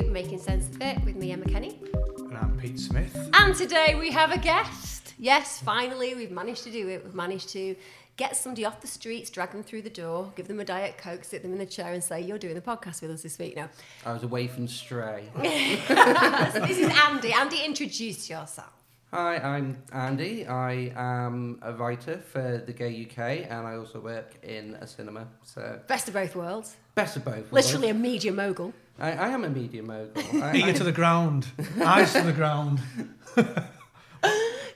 to Making Sense of It with me, Emma Kenny. And I'm Pete Smith. And today we have a guest. Yes, finally, we've managed to do it. We've managed to get somebody off the streets, drag them through the door, give them a Diet Coke, sit them in a chair, and say, You're doing the podcast with us this week now. I was away from Stray. so this is Andy. Andy, introduce yourself. Hi, I'm Andy. I am a writer for the Gay UK and I also work in a cinema. So, Best of both worlds. best of both. Literally a media mogul. I, I am a media mogul. I, Ear I- to the ground, eyes to the ground.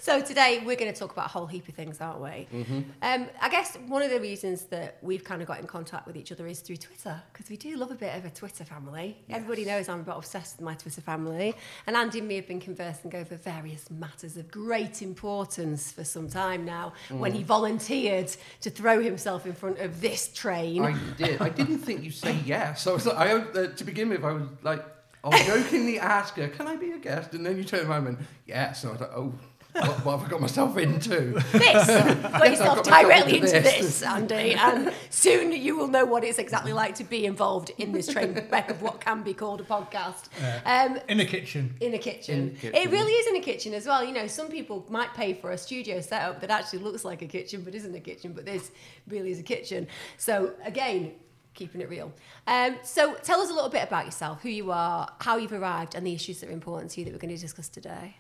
So today we're going to talk about a whole heap of things, aren't we? Mm-hmm. Um, I guess one of the reasons that we've kind of got in contact with each other is through Twitter because we do love a bit of a Twitter family. Everybody knows I'm a bit obsessed with my Twitter family, and Andy and me have been conversing over various matters of great importance for some time now. When Mm. he volunteered to throw himself in front of this train. I did. I didn't think you'd say yes. I was like, I, uh, to begin with, I was like, I'll jokingly ask her, can I be a guest? And then you turn around and went, yes. And I was like, oh, what, what have I got myself into? this. Got yourself got directly into into this. this, Andy, and soon you will know what it's exactly like to be involved in this train wreck of what can be called a podcast. Um, In the kitchen. in a kitchen. In a kitchen. It really is in a kitchen as well. You know, some people might pay for a studio setup that actually looks like a kitchen but isn't a kitchen, but this really is a kitchen. So, again, keeping it real. Um, so, tell us a little bit about yourself, who you are, how you've arrived, and the issues that are important to you that we're going to discuss today.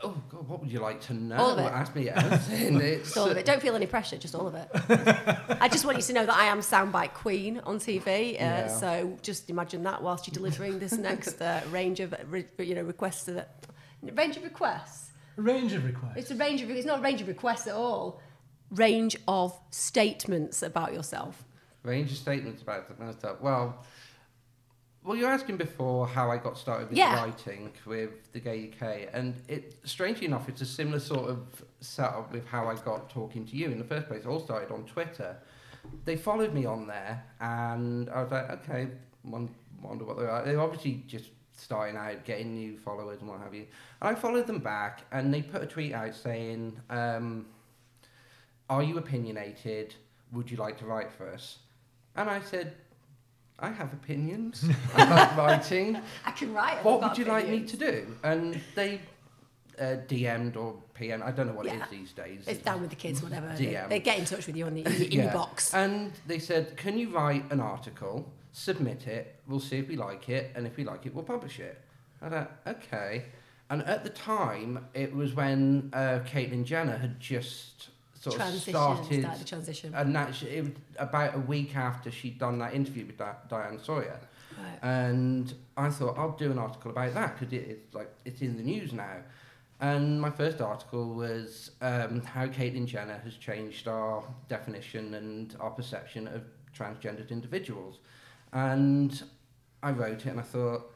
Oh, God, what would you like to know? All of it. Ask me everything. It's, all of it. Don't feel any pressure, just all of it. I just want you to know that I am soundbite queen on TV. Uh, Yeah. So just imagine that whilst you're delivering this next uh, range of re- you know requests to the range of requests. Range of requests. It's a range of it's not a range of requests at all. Range of statements about yourself. range of statements about it and stuff. Well, well, you're asking before how I got started with Yeah. writing with the Gay UK, and it strangely enough, it's a similar sort of setup with how I got talking to you in the first place. It all started on Twitter. They followed me on there, and I was like, okay, wonder what they are. They're obviously just starting out, getting new followers and what have you. And I followed them back, and they put a tweet out saying, um, "Are you opinionated? Would you like to write for us?" And I said, I have opinions about writing. I can write. What would you like me to do? And they uh, DM'd or PM, I don't know what it Yeah. is these days. It's down with the kids, whatever. DM. They get in touch with you on the, in, your- your Yeah. box. And they said, Can you write an article, submit it, we'll see if we like it, and if we like it, we'll publish it. I thought, Okay. And at the time, it was when uh, Caitlyn Jenner had just sort Transition, of started. started the transition. And that, it was about a week after she'd done that interview with Di- Diane Sawyer. Right. And I thought I'll do an article about that because it, it's like it's in the news now. And my first article was um, how Caitlyn Jenner has changed our definition and our perception of transgendered individuals. And I wrote it and I thought,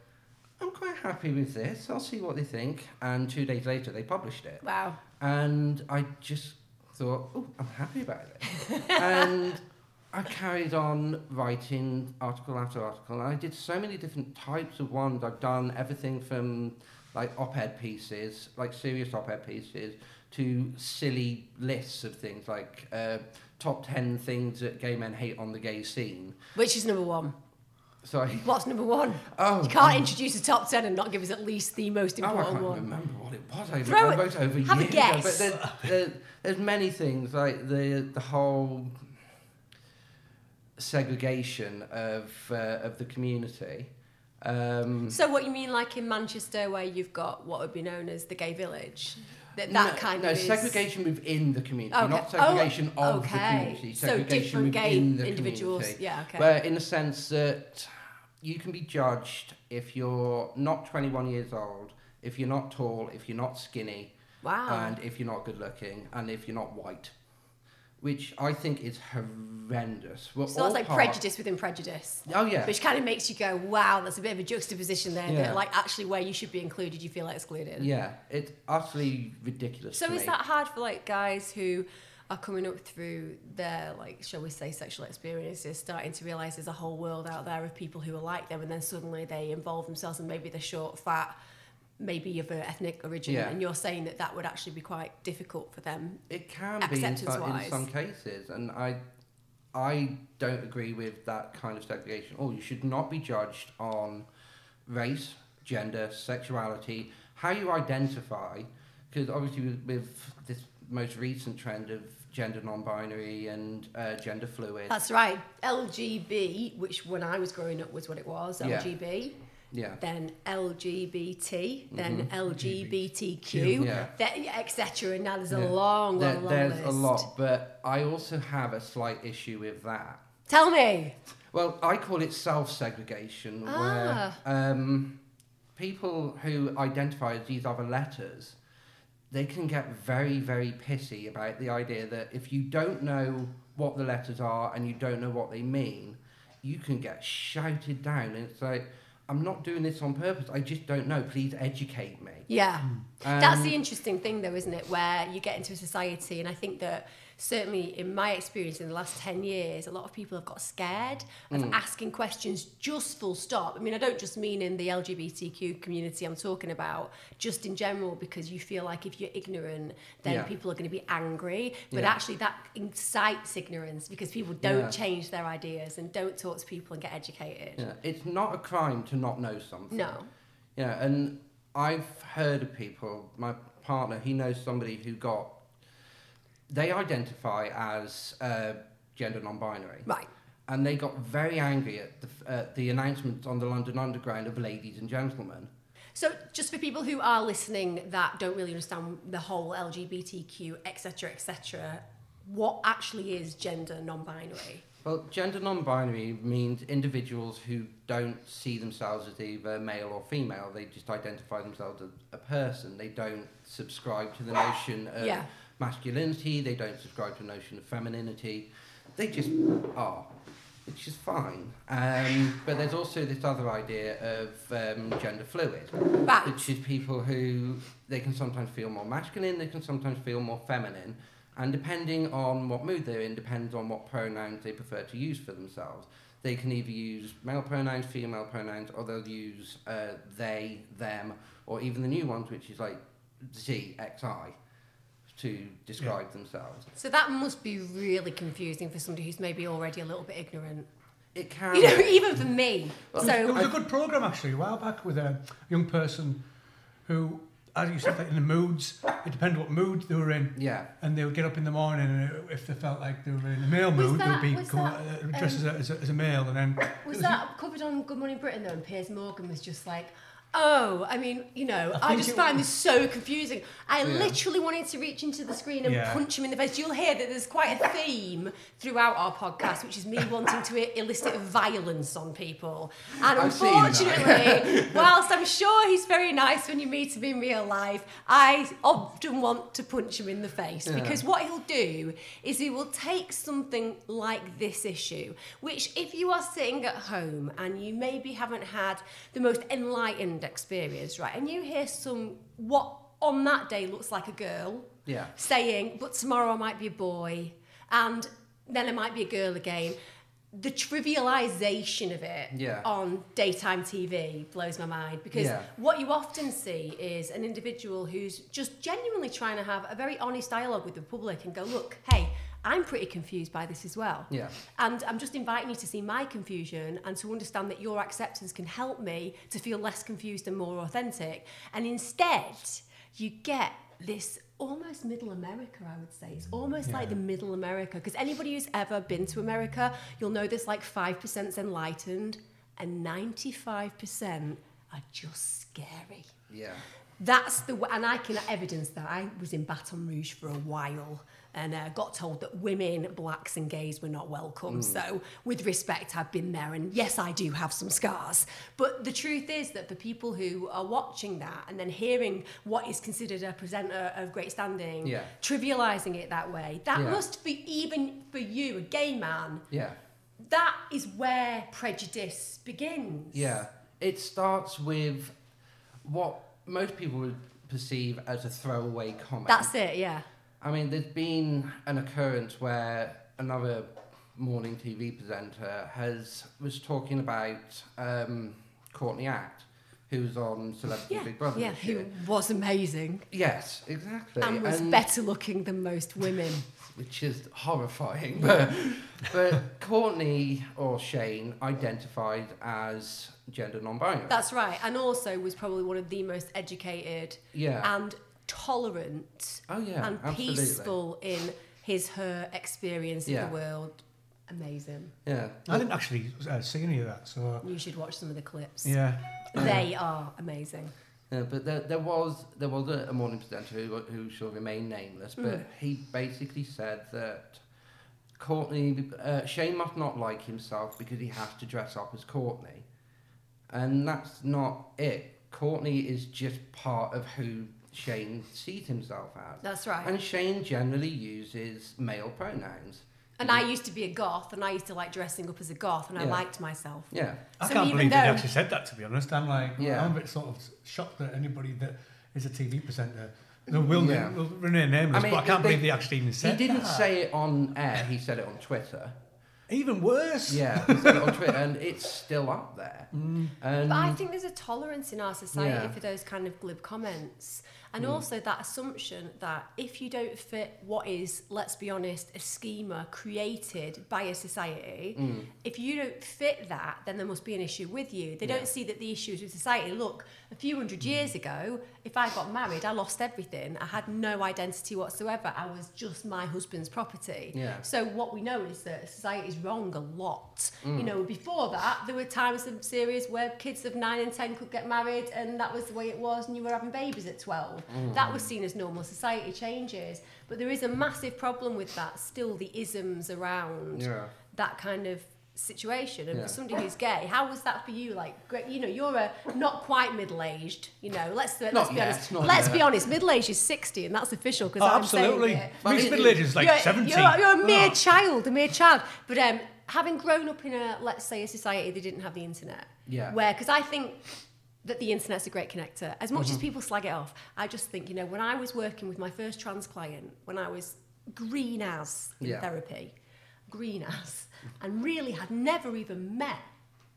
I'm quite happy with this. I'll see what they think. And two days later, they published it. Wow. And I just thought, oh, I'm happy about it. and I carried on writing article after article. And I did so many different types of ones. I've done everything from like op-ed pieces, like serious op-ed pieces, to silly lists of things like uh, top 10 things that gay men hate on the gay scene. Which is number one? So I, What's number one? oh, You can't introduce a top ten and not give us at least the most important Oh, I can't one. remember what it was. I, Throw I it. over Have a guess. ago. But there's, there, there's many things like the the whole segregation of uh, of the community. Um, So what you mean, like in Manchester, where you've got what would be known as the gay village, that that no, kind no, of is segregation within the community, Okay. not segregation Oh, of the okay. community. So Segregation different gay within the individuals. community. Yeah, okay. Where in the sense that you can be judged if you're not 21 years old, if you're not tall, if you're not skinny, wow. and if you're not good looking, and if you're not white, which I think is horrendous. We're so that's like part- prejudice within prejudice. Oh yeah, Which kind of makes you go, wow, that's a bit of a juxtaposition there. Yeah. That like actually where you should be included, you feel excluded. yeah, it's utterly ridiculous. So is me. that hard for like guys who are coming up through their like shall we say sexual experiences starting to realize there's a whole world out there of people who are like them and then suddenly they involve themselves and maybe they're short fat maybe of an ethnic origin Yeah. and you're saying that that would actually be quite difficult for them It can be in some, in some cases, and I, I don't agree with that kind of segregation. Oh, you should not be judged on race, gender, sexuality, how you identify, because obviously with, with this most recent trend of gender non-binary and uh, gender fluid. That's right. LGB, which when I was growing up was what it was, LGB. yeah. Then LGBT, then Mm-hmm. LGBTQ, Yeah. then etc. And now there's a Yeah. long, There- long, long there's list. a lot, but I also have a slight issue with that. Tell me. Well, I call it self-segregation, Ah. where um, people who identify as these other letters, they can get very, very pissy about the idea that if you don't know what the letters are and you don't know what they mean, you can get shouted down. And it's like, I'm not doing this on purpose. I just don't know. Please educate me. Yeah. That's Um, the interesting thing, though, isn't it? Where you get into a society, and I think that certainly in my experience in the last 10 years, a lot of people have got scared of Mm. asking questions just full stop. I mean, I don't just mean in the LGBTQ community I'm talking about, just in general, because you feel like if you're ignorant, then Yeah. people are going to be angry. But Yeah. actually, that incites ignorance because people don't Yeah. change their ideas and don't talk to people and get educated. Yeah, it's not a crime to not know something. No. Yeah, and I've heard of people. My partner, he knows somebody who got. They identify as uh, gender non-binary, Right. and they got very angry at the uh, the announcement on the London Underground of ladies and gentlemen. So, just for people who are listening that don't really understand the whole LGBTQ, etc., etc., what actually is gender non-binary? Well, gender non-binary means individuals who don't see themselves as either male or female. They just identify themselves as a person. They don't subscribe to the notion of Yeah. Masculinity. They don't subscribe to the notion of femininity. They just are, which is fine. Um, but there's also this other idea of um, gender fluid, which is people who they can sometimes feel more masculine, they can sometimes feel more feminine, and depending on what mood they're in, depends on what pronouns they prefer to use for themselves. They can either use male pronouns, female pronouns, or they'll use uh, they, them, or even the new ones, which is like Z, X, I, to describe themselves. So that must be really confusing for somebody who's maybe already a little bit ignorant. It can. You know, even for me. It So, it was a good program actually a while back with a young person who, as you said, like in the moods. It depended what mood they were in, yeah. and they would get up in the morning, and if they felt like they were in a male Was mood, that- they would be come, that, uh, dressed um, as, a, as, a, as a male, and then was it that covered on Good Morning Britain though? And Piers Morgan was just like, "Oh, I mean, you know, I I, just find was- this so confusing." I Yeah. literally wanted to reach into the screen and Yeah. punch him in the face. You'll hear that there's quite a theme throughout our podcast, which is me wanting to elicit violence on people. And I've unfortunately, whilst I'm sure he's very nice when you meet him in real life, I often want to punch him in the face Yeah. because what he'll do is he will take something like this issue, which if you are sitting at home and you maybe haven't had the most enlightened experience, right, and you hear some what on that day looks like a girl Yeah. saying, but tomorrow I might be a boy, and then I might be a girl again. The trivialization of it Yeah. on daytime TV blows my mind because Yeah. what you often see is an individual who's just genuinely trying to have a very honest dialogue with the public and go, look, hey, I'm pretty confused by this as well. Yeah. And I'm just inviting you to see my confusion and to understand that your acceptance can help me to feel less confused and more authentic. And instead, you get this almost middle America, I would say. It's almost like the middle America. Because anybody who's ever been to America, you'll know there's like 5% enlightened and 95% are just scary. Yeah. That's the w- and I can evidence that I was in Baton Rouge for a while and uh, got told that women, blacks, and gays were not welcome. So, with respect, I've been there, and yes, I do have some scars. But the truth is that for people who are watching that and then hearing what is considered a presenter of great standing, Yeah. trivializing it that way, that Yeah. must be even for you, a gay man. Yeah. That is where prejudice begins. Yeah, it starts with what most people would perceive as a throwaway comment. That's it. Yeah. I mean, there's been an occurrence where another morning TV presenter has was talking about um, Courtney Act, who's on Celebrity Yeah, Big Brother. yeah, who year. was amazing Yes, exactly. and was better looking than most women. which is horrifying. But, but Courtney or Shane identified as gender non-binary. That's right, and also was probably one of the most educated yeah. and tolerant oh yeah. and absolutely. peaceful in his her experience Yeah. of the world. Amazing. Yeah. I didn't actually uh, see any of that, so You should watch some of the clips. yeah. They are amazing. Yeah, but there, there was there was a, a morning presenter who who shall remain nameless, but Mm. he basically said that Courtney uh, Shane must not like himself because he has to dress up as Courtney, and that's not it. Courtney is just part of who Shane sees himself as, That's right. and Shane generally uses male pronouns. And I used to be a goth, and I used to like dressing up as a goth, and I Yeah. liked myself. Yeah, I So can't even believe they though- actually said that. To be honest, I'm like, Yeah. I'm a bit sort of shocked that anybody that is a TV presenter they will, Yeah. will remain nameless. I mean, but I can't they- believe they actually even he didn't that. say it on air. He said it on Twitter. Even worse. Yeah, he said it on Twitter, and it's still up there. Mm. And But I think there's a tolerance in our society Yeah. for those kind of glib comments. And Mm. also that assumption that if you don't fit what is, let's be honest, a schema created by a society, Mm. if you don't fit that, then there must be an issue with you. They Yeah. don't see that the issue is with society. Look, a few hundred years ago, if I got married, I lost everything. I had no identity whatsoever. I was just my husband's property. Yeah. So what we know is that society is wrong a lot. Mm. You know, before that, there were times of series where kids of nine and ten could get married, and that was the way it was, and you were having babies at twelve. Mm. That was seen as normal. Society changes, but there is a massive problem with that. Still, the isms around yeah. that kind of situation. And Yeah. for somebody who's gay, how was that for you? Like, great, you know, you're a not quite middle aged. You know, let's let's Not be yet, honest. Let's yet. be honest. Middle age is sixty, and that's official because Oh, I'm absolutely. saying it. But middle age is like you're, 70. You're, you're a mere Oh. child, a mere child. But um, having grown up in a, let's say, a society that didn't have the internet, Yeah. where, because I think that the internet's a great connector. As much as Mm-hmm. people slag it off, I just think, you know, when I was working with my first trans client, when I was green as in Yeah. therapy, green as, and really had never even met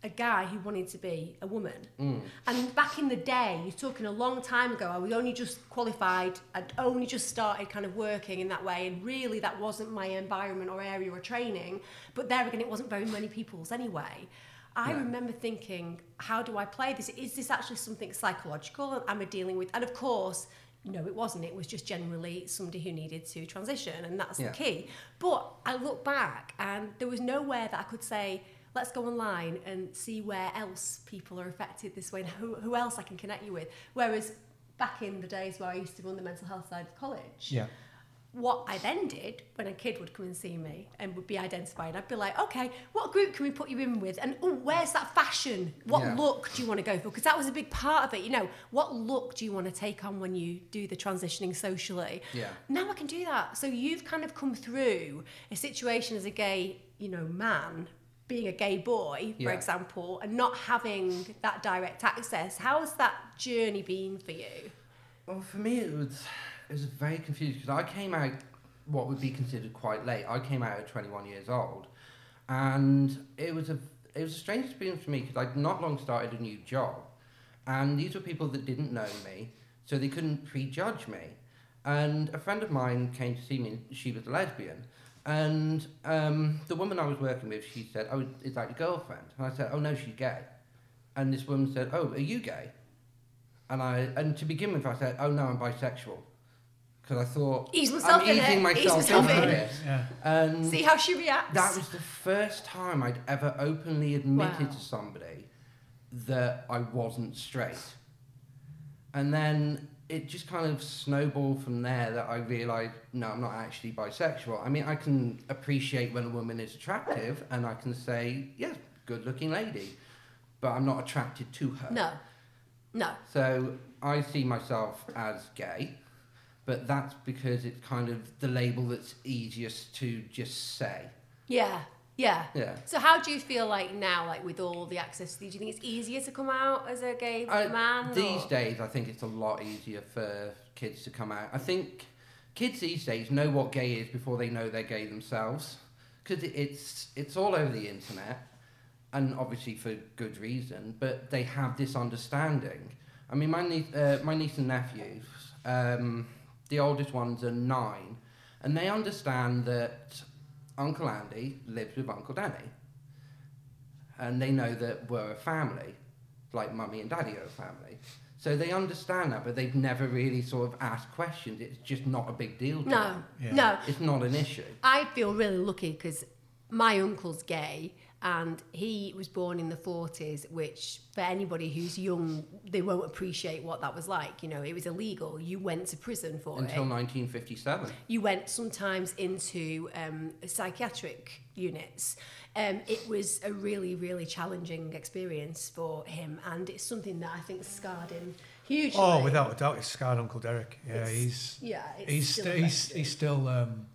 a guy who wanted to be a woman. Mm. And back in the day, you're talking a long time ago, I was only just qualified, I'd only just started kind of working in that way, and really that wasn't my environment or area or training. But there again, it wasn't very many people's anyway. I Yeah. remember thinking, how do I play this? Is this actually something psychological am I dealing with? And of course, no, it wasn't. It was just generally somebody who needed to transition, and that's Yeah. the key. But I look back, and there was nowhere that I could say, let's go online and see where else people are affected this way and who, who else I can connect you with. Whereas back in the days where I used to run the mental health side of college, Yeah. What I then did when a kid would come and see me and would be identified, I'd be like, okay, what group can we put you in with? And oh, where's that fashion? What Yeah. look do you want to go for? Because that was a big part of it. You know, what look do you want to take on when you do the transitioning socially? Yeah. Now I can do that. So you've kind of come through a situation as a gay, you know, man, being a gay boy, for example, and not having that direct access. How's that journey been for you? Well, for me, it was it was very confusing because I came out what would be considered quite late. I came out at 21 years old, and it was a it was a strange experience for me because I'd not long started a new job, and these were people that didn't know me, so they couldn't prejudge me. And a friend of mine came to see me. She was a lesbian, and um, the woman I was working with, she said, "Oh, is that your girlfriend?" And I said, "Oh no, she's gay." And this woman said, "Oh, are you gay?" And I and to begin with, I said, "Oh no, I'm bisexual," because I thought Ease myself I'm in easing it. Ease myself myself into in. this. Yeah. And See how she reacts. that was the first time I'd ever openly admitted Wow. to somebody that I wasn't straight. And then it just kind of snowballed from there that I realised, no, I'm not actually bisexual. I mean, I can appreciate when a woman is attractive and I can say, yes, good looking lady, but I'm not attracted to her. No. No. So I see myself as gay, but that's because it's kind of the label that's easiest to just say. Yeah. Yeah. Yeah. So how do you feel like now, like with all the access? Do you think it's easier to come out as a gay I- man? these or- days, I think it's a lot easier for kids to come out. I think kids these days know what gay is before they know they're gay themselves, because it's it's all over the internet, and obviously for good reason, but they have this understanding. I mean, my niece, uh, my niece and nephews, um, the oldest ones are nine, and they understand that Uncle Andy lives with Uncle Danny, and they know that we're a family, like Mummy and Daddy are a family. So they understand that, but they've never really sort of asked questions. It's just not a big deal to No, them. Yeah. no. It's not an issue. I feel really lucky because my uncle's gay and he was born in the 40s, which for anybody who's young, they won't appreciate what that was like. You know, it was illegal. You went to prison for Until it. 1957. You went sometimes into um, psychiatric units. Um, it was a really, really challenging experience for him, and it's something that I think scarred him hugely. Oh, without a doubt, it's scarred Uncle Derek. Yeah, It's- he's yeah, it's he's still st- he's he's still um,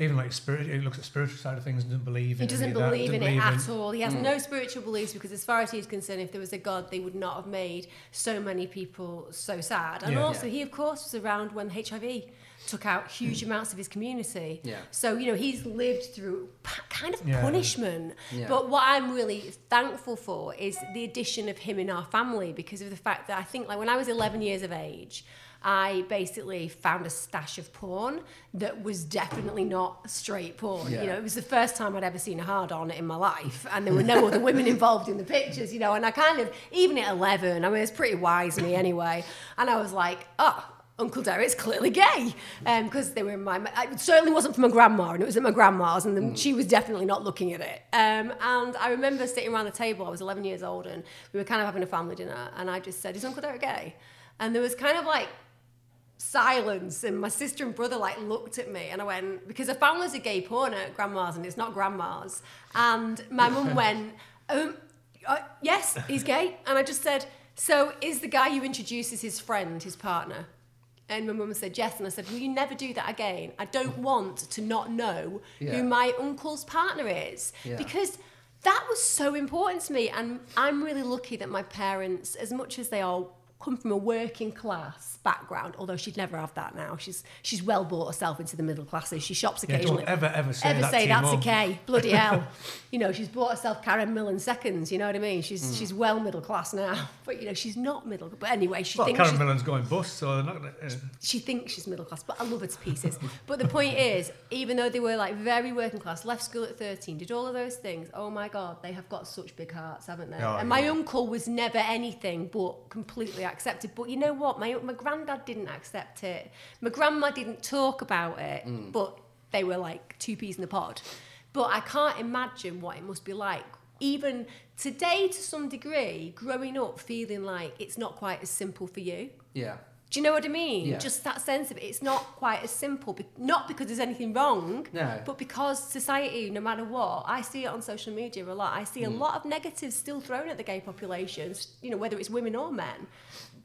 even like spirit. He looks at spiritual side of things and doesn't believe He in. doesn't any of that, believe in doesn't it believe at all. He has Mm. no spiritual beliefs because, as far as he's concerned, if there was a God, they would not have made so many people so sad. And Yeah. also, Yeah. he, of course, was around when HIV took out huge amounts of his community. Yeah. So, you know, he's lived through kind of Yeah. punishment. Yeah. But what I'm really thankful for is the addition of him in our family because of the fact that I think, like, when I was 11 years of age, I basically found a stash of porn that was definitely not straight porn. Yeah. You know, it was the first time I'd ever seen a hard on in my life, and there were no other women involved in the pictures, you know. And I kind of, even at 11, I mean, it's pretty wise me anyway. And I was like, oh, Uncle Derek's clearly gay. Because they were in my, it certainly wasn't from my grandma, and it was at my grandma's, and then she was definitely not looking at it. Um, and I remember sitting around the table, I was 11 years old, and we were kind of having a family dinner, and I just said, Is Uncle Derek gay? And there was kind of like, silence and my sister and brother like looked at me and I went because I found there's a gay porn at grandma's and it's not grandma's. And my mum went um uh, yes he's gay. And I just said so is the guy you introduced as his friend his partner? And my mum said yes. And I said will you never do that again? I don't want to not know Yeah. who my uncle's partner is. Yeah. because that was so important to me and I'm really lucky that my parents as much as they all come from a working class background although she'd never have that now. She's she's well brought herself into the middle classes. She shops Yeah, occasionally. don't ever ever say ever that say that's okay. Bloody hell. You know she's bought herself Karen Millen seconds you know what I mean? She's Mm. she's well middle class now. But you know she's not middle but anyway she Well, thinks Karen Millen's going bust, so they're not gonna. Uh, she thinks she's middle class, but I love her to pieces. but the point is, even though they were like very working class, left school at 13, did all of those things, oh my God, they have got such big hearts, haven't they? Oh, and my uncle was never anything but completely accepted. But you know what? My, my granddad didn't accept it. My grandma didn't talk about it, mm. but they were like two peas in a pod. But I can't imagine what it must be like. Even today, to some degree, growing up feeling like it's not quite as simple for you. Yeah. Do you know what I mean? Yeah. Just that sense of it. It's not quite as simple. be- Not because there's anything wrong, No. but because society, no matter what, I see it on social media a lot. I see a Mm. lot of negatives still thrown at the gay population. You know, whether it's women or men.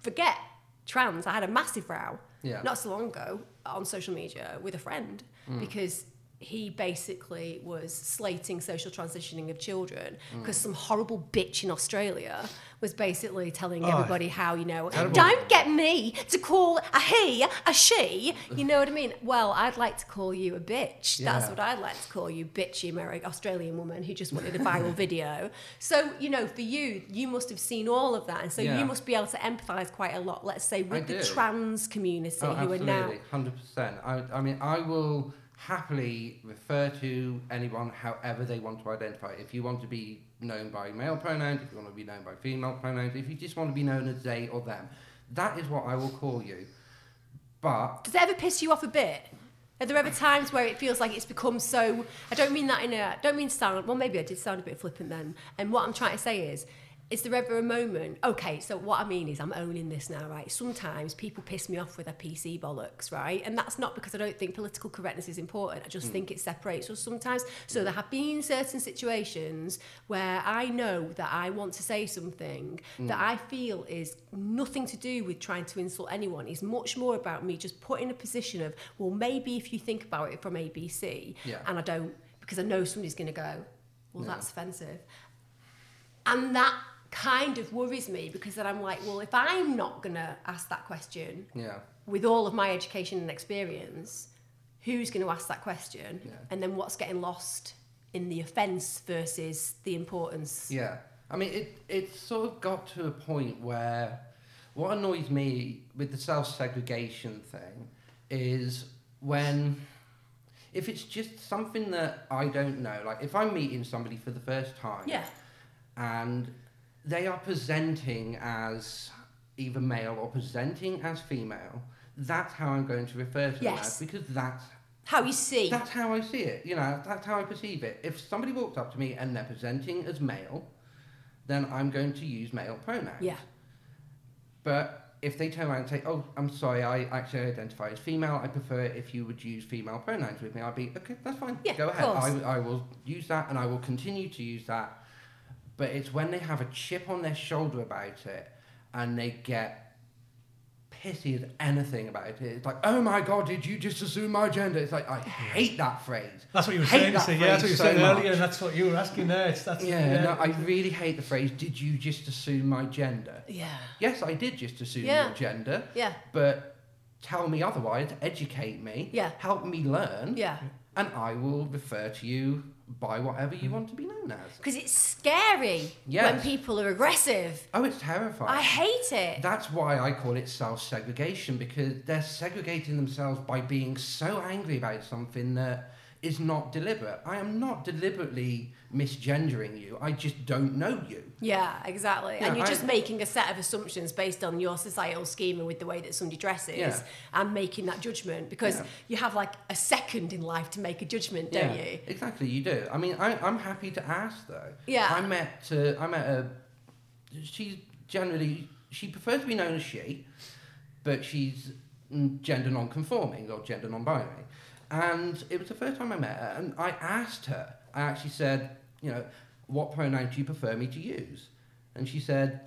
Forget trans. I had a massive row Yeah. not so long ago on social media with a friend Mm. because he basically was slating social transitioning of children Mm. because some horrible bitch in Australia was basically telling Oh, everybody how you know terrible. don't get me to call a he a she you know what I mean well I'd like to call you a bitch that's what I'd like to call you bitchy American Australian woman who just wanted a viral video so you know for you you must have seen all of that and so Yeah. you must be able to empathize quite a lot let's say with the do. trans community Oh, who are now hundred percent. I, I mean, I will happily refer to anyone however they want to identify. If you want to be known by male pronouns, if you want to be known by female pronouns, if you just want to be known as they or them, that is what I will call you. But Does it ever piss you off a bit? Are there ever times where it feels like it's become so? I don't mean that in a. I don't mean sound. Well, maybe I did sound a bit flippant then. And what I'm trying to say is, is there ever a moment? Okay, so what I mean is, I'm owning this now, right? Sometimes people piss me off with their PC bollocks, right? And that's not because I don't think political correctness is important. I just mm. think it separates us sometimes. So mm. there have been certain situations where I know that I want to say something mm. that I feel is nothing to do with trying to insult anyone. It's much more about me just putting a position of, well, maybe if you think about it from ABC, Yeah. and I don't, because I know somebody's going to go, well, that's offensive. And that kind of worries me because then I'm like, well, if I'm not going to ask that question yeah, with all of my education and experience, who's going to ask that question? Yeah. And then what's getting lost in the offence versus the importance. Yeah. I mean, it, it sort of got to a point where what annoys me with the self segregation thing is when, if it's just something that I don't know, like if I'm meeting somebody for the first time Yeah. and they are presenting as either male or presenting as female, that's how I'm going to refer to them Yes. as because that's How you see. that's how I see it. You know, that's how I perceive it. If somebody walks up to me and they're presenting as male, then I'm going to use male pronouns. Yeah. But if they turn around and say, "Oh, I'm sorry, I actually identify as female. I prefer if you would use female pronouns with me," I'd be okay. That's fine. Yeah, Go ahead. I, I will use that, and I will continue to use that. But it's when they have a chip on their shoulder about it, and they get pissy as anything about it. It's like, "Oh my god, did you just assume my gender?" It's like I hate that phrase. That's what you were Hate saying. that so, yeah, that's what you phrase were saying so earlier, and that's what you were asking there. It's, that's, Yeah, no, I really hate the phrase, did you just assume my gender? Yeah. Yes, I did just assume Yeah. your gender, Yeah. but tell me otherwise, educate me, Yeah. help me learn, Yeah. and I will refer to you by whatever you mm. want to be known as. Because it's scary Yes. when people are aggressive. Oh, it's terrifying. I hate it. That's why I call it self segregation because they're segregating themselves by being so angry about something that is not deliberate. I am not deliberately misgendering you, I just don't know you. Yeah, exactly. Yeah, and you're I- just making a set of assumptions based on your societal schema with the way that somebody dresses Yeah. and making that judgment because Yeah. you have like a second in life to make a judgment, don't you? Exactly, you do. I mean, I, I'm happy to ask though. Yeah. I met, uh, I met a. She's generally she prefers to be known as she, but she's gender non-conforming or gender non-binary. And it was the first time I met her, and I asked her. I actually said, you know, what pronoun do you prefer me to use? And she said,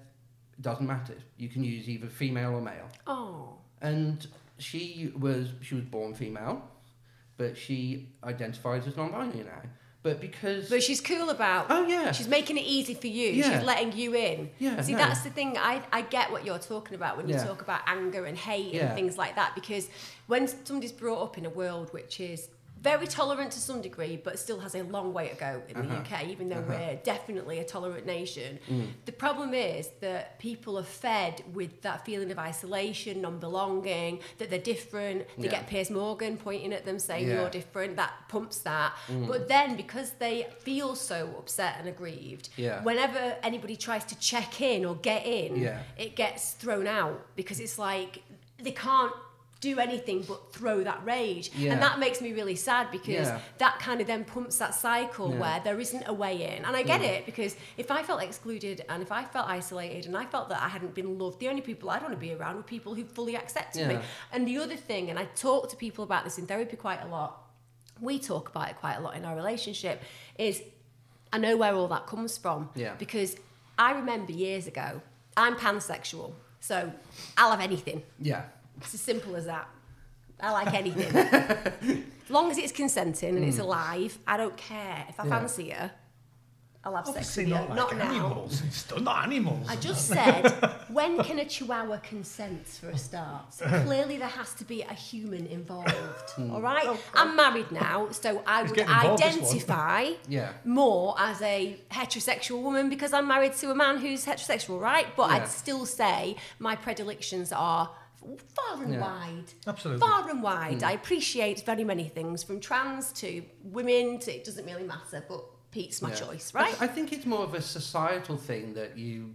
it doesn't matter. You can use either female or male Oh. and she was she was born female, but she identifies as non-binary now. But because But she's cool about oh yeah, She's making it easy for you. Yeah. She's letting you in. Yeah, See, no. that's the thing. I, I get what you're talking about when you Yeah. talk about anger and hate Yeah. and things like that. Because when somebody's brought up in a world which is very tolerant to some degree, but still has a long way to go in the Uh-huh. UK, even though Uh-huh. we're definitely a tolerant nation. Mm. The problem is that people are fed with that feeling of isolation, non-belonging, that they're different. They Yeah. get Piers Morgan pointing at them saying Yeah. you're different. That pumps that. Mm. But then because they feel so upset and aggrieved, Yeah. whenever anybody tries to check in or get in, it gets thrown out because it's like they can't do anything but throw that rage. Yeah. And that makes me really sad because Yeah. that kind of then pumps that cycle Yeah. where there isn't a way in. And I get it because if I felt excluded and if I felt isolated and I felt that I hadn't been loved, the only people I'd want to be around were people who fully accepted me. And the other thing, and I talk to people about this in therapy quite a lot, we talk about it quite a lot in our relationship, is I know where all that comes from. Yeah. Because I remember years ago, I'm pansexual, so I'll have anything. yeah, It's as simple as that. I like anything. as long as it's consenting and it's alive, I don't care. If I Hmm. Yeah. fancy her, I'll have sex Obviously with you. not like Not now. animals. It's still not animals. I just said, when can a chihuahua consent for a start? So clearly there has to be a human involved. all right? I'm married now, so I would getting involved, this one. identify yeah, more as a heterosexual woman because I'm married to a man who's heterosexual, right? But Yeah. I'd still say my predilections are far and Yeah. wide. Absolutely. Far and wide. Mm. I appreciate very many things from trans to women to it doesn't really matter, but Pete's my yeah. choice, I- right? I, think it's more of a societal thing that you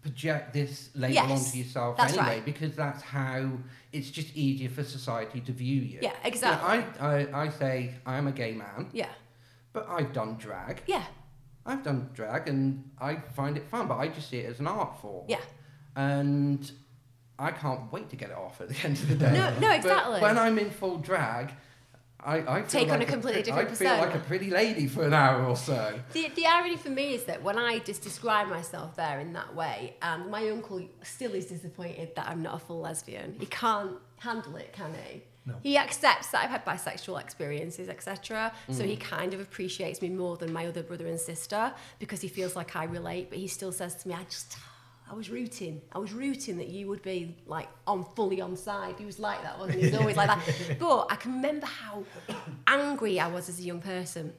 project this label Yes, onto yourself anyway, right. because that's how it's just easier for society to view you. Yeah, You know, exactly. I, I, I say I am a gay man, yeah. but I've done drag. Yeah. I've done drag and I find it fun, but I just see it as an art form. Yeah. And I can't wait to get it off at the end of the day. No, no, But exactly. when I'm in full drag, I, I feel Take on like a completely different I feel like a pretty lady for an hour or so. The, the irony for me is that when I just describe myself there in that way, and my uncle still is disappointed that I'm not a full lesbian. He can't handle it, can he? No. He accepts that I've had bisexual experiences, etc. So Mm. he kind of appreciates me more than my other brother and sister because he feels like I relate. But he still says to me, "I just, I was rooting. I was rooting that you would be like on fully on side." He was like that, wasn't he? He was always like that. But I can remember how angry I was as a young person.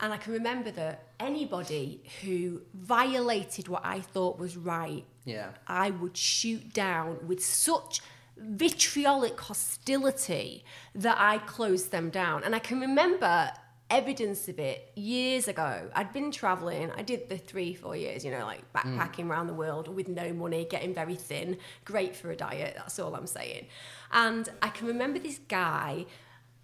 And I can remember that anybody who violated what I thought was right, Yeah. I would shoot down with such vitriolic hostility that I closed them down. And I can remember evidence of it years ago. I'd been traveling, I did the three, four years, you know, like backpacking mm. around the world with no money, getting very thin, great for a diet, that's all I'm saying. And I can remember this guy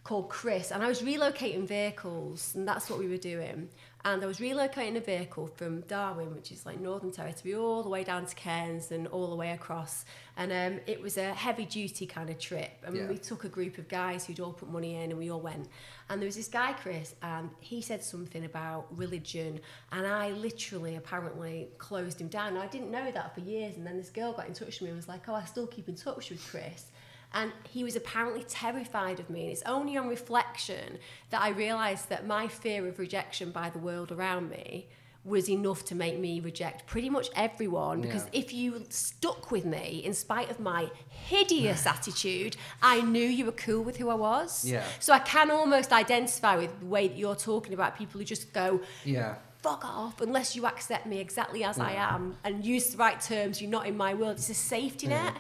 called Chris, and I was relocating vehicles, and that's what we were doing. And I was relocating a vehicle from Darwin, which is like Northern Territory, all the way down to Cairns and all the way across. And um, it was a heavy duty kind of trip. And Yeah. we took a group of guys who'd all put money in, and we all went. And there was this guy, Chris, and he said something about religion, and I literally, apparently, closed him down. I didn't know that for years. And then this girl got in touch with me and was like, "Oh, I still keep in touch with Chris." And he was apparently terrified of me. And it's only on reflection that I realised that my fear of rejection by the world around me was enough to make me reject pretty much everyone. Because Yeah. if you stuck with me, in spite of my hideous attitude, I knew you were cool with who I was. Yeah. So I can almost identify with the way that you're talking about people who just go, Yeah. fuck off unless you accept me exactly as I am and use the right terms. You're not in my world. It's a safety Yeah. net.